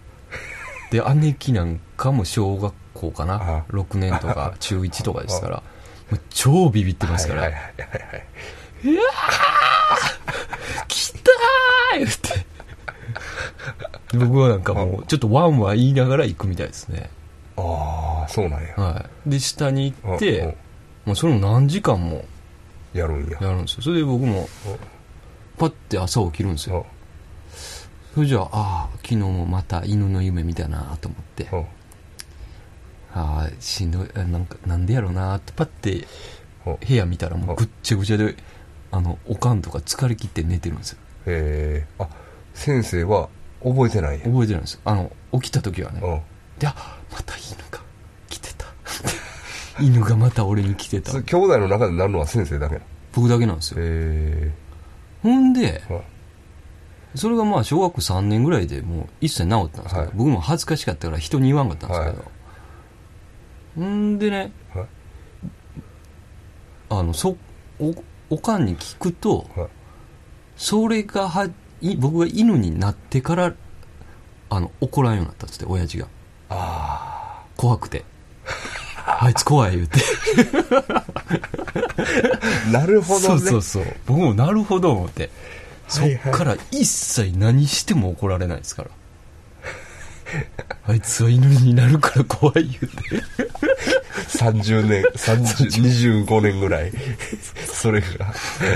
で姉貴なんかも小学校かな？あ6年とか [LAUGHS] 中1とかですから。もう超ビビってますから。はいはいはいはい「来たー!」言って。で僕はなんかもうちょっとワンワン言いながら行くみたいですね。ああそうなんや。はい。で下に行っうんてもうそれも何時間もやるんや。やるんですよ。それで僕もパッて朝起きるんですうん。よそれじゃあああ昨日もまた犬の夢見たなと思って。うん。ああしんどいあなんかなんでやろうなってパッてうん。部屋見たらもうぐっちゃぐちゃであのおかんとか疲れ切って寝てるんですよ。へえあ先生は覚えてない覚えてないんです。よあの起きた時はね。うん。であまた犬が来てた犬がまた俺に来てた。兄弟の中でなるのは先生だけ僕だけなんですよ。へほんでえそれがまあ小学校3年ぐらいでもう一切治ったんですけど、はい。僕も恥ずかしかったから人に言わんかったんですけど、ほんでねはいあのそおおかんに聞くとはい。それがはい僕が犬になってからあの怒らんようになったっつって親父が。あ怖くてあいつ怖い言うて。あなるほどね。そうそうそう。僕もなるほど思って。そっから一切何しても怒られないですから。あいつは犬になるから怖い言うて。30年30 25年ぐらい。それが。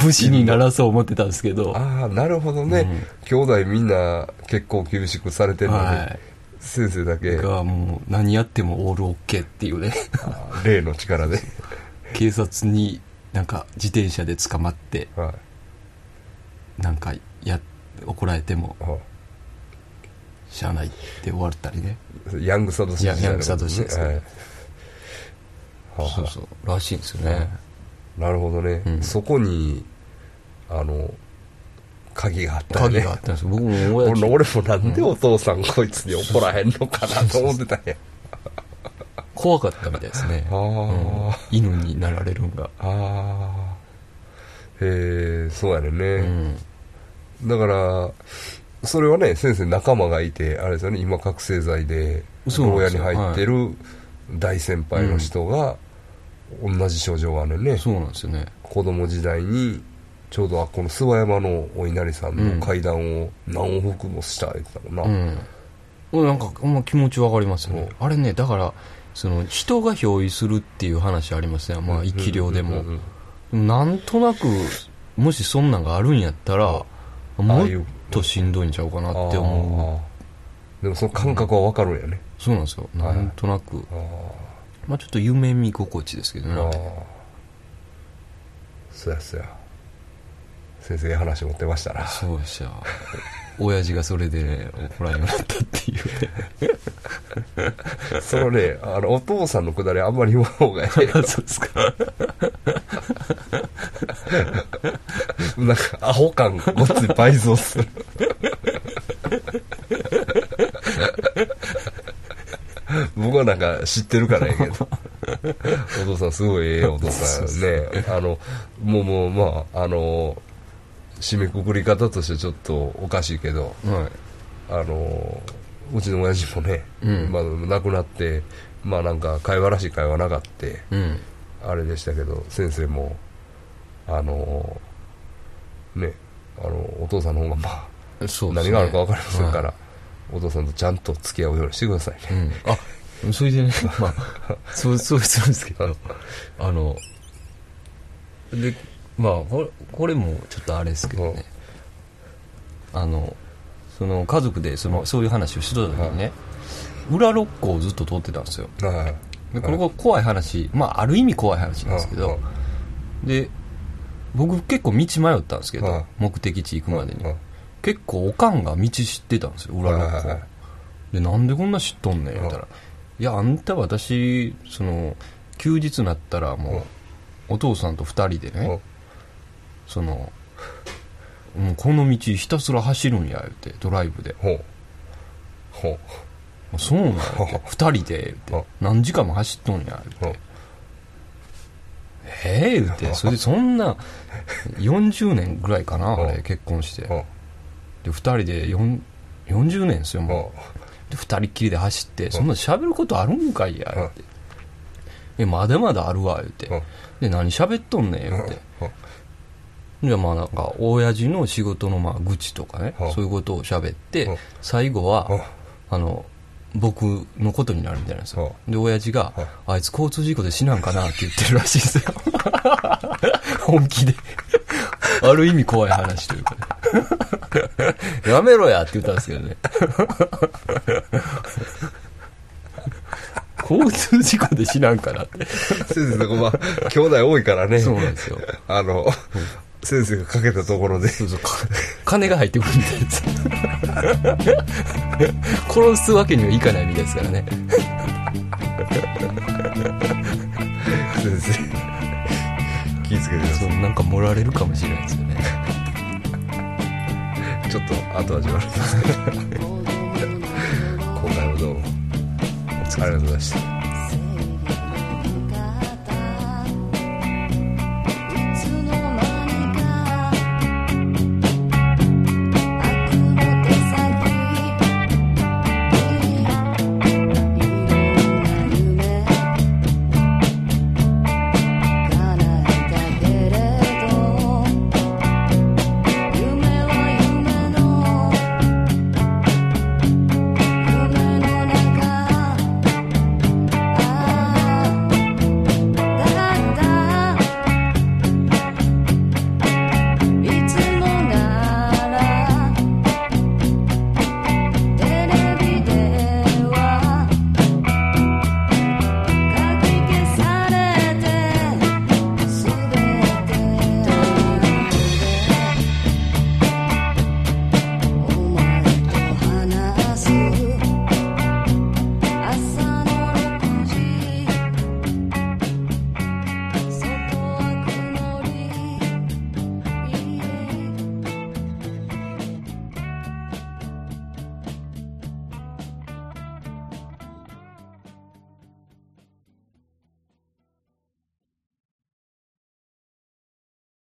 武士にならそう思ってたんですけど。ああなるほどね、うん。兄弟みんな結構厳しくされてるのに、はい先生だけ。がもう何やってもオールオッケーっていうね。あー霊の力で、警察になんか自転車で捕まってはい。なんかや怒られてもはしゃあないって終わったりね。いヤングサドシヤングサドシですはい。はあ。はあそうそうらしいんですよね。なるほどね、うん。そこにあの鍵があったよね。鍵があったんです。よ僕も親父。俺俺もなんでお父さんこいつに怒らへんのかなと思ってたんや。怖かったみたいですね。あうん。あ、犬になられるんが。ああへえそうやね。うん。だからそれはね先生仲間がいてあれですよね今覚醒剤で牢屋に入ってる大先輩の人が同じ症状があるね、そうなんですよね。子供時代にちょうどあこの諏訪山のお稲荷さんの階段を何往復もした言ってたもんな、うん。俺なんかほんま気持ちわかりますよね。あれねだからその人が憑依するっていう話ありますねまあ生き量でも。なんとなくもしそんなんがあるんやったらもっとしんどいんちゃうかなって思う。でもその感覚は分かるんやね、そうなんですよ。はいなんとなく。あまあちょっと夢見心地ですけどね。そうやそうや先生話持ってましたなそうでした親父がそれでね怒らんようになったっていうね。[LAUGHS] そのねあのお父さんのくだりあんまり言わん方がいいそうですか。なんかアホ感ごっつい倍増する。[LAUGHS] 僕はなんか知ってるからやけど。お父さんすごいええお父さんね。あのもうもうまああの締めくくり方としてちょっとおかしいけどはい。あのうちの親父もね、うん。まあ、亡くなってまあなんか会話らしい会話なかってうん。あれでしたけど先生もあのねあのお父さんの方がまあね。何があるか分かりませんから、はお父さんとちゃんと付き合うようにしてくださいね、うん、あそれでね [LAUGHS] まあそうそうするんですけど [LAUGHS] あのでまあこれこれもちょっとあれですけどね。あのその家族でそのそういう話をしてた時にね裏六甲をずっと通ってたんですよ。はいでこれが怖い話まあある意味怖い話なんですけどで僕結構道迷ったんですけど、はい。目的地行くまでに、うん結構おかんが道知ってたんですよ裏六甲、でなんでこんな知っとんねん言ったら「いやあんた私その休日になったらもうお父さんと二人でねそのもうこの道ひたすら走るんや」言ってドライブで。ほう。ほう「そうなんや」言って。二人で言って。何時間も走っとんや」言って「ええ言って。それでそんな40年ぐらいかなあれう。ん結婚して。で二人で4 40年ですよもう。ほで二人っきりで走って、そんな喋ることあるんかいや、言って。え、まだまだあるわ、言うん。で、何喋っとんねん、言って。じゃあまあなんか、親父の仕事のまあ愚痴とかねうん、そういうことを喋ってうん、最後うんは、あの、僕のことになるみたいなんですよ。で、親父が、あいつ交通事故で死なんかなって言ってるらしいですよ。[LAUGHS] 本気で。ある意味怖い話というかね。やめろやって言ったんですけどね。交通事故で死なんかなって。先生とこまあ兄弟多いからねそうなんですよ。あの、先生がかけたところでそうそう、か金が入ってくるみたいです。殺すわけにはいかないみたいですからね。先生気ぃつけてくださそう、なんか盛られるかもしれないですよね。いちょっと後味悪いですけど [LAUGHS] 今回もどうもありがとうございました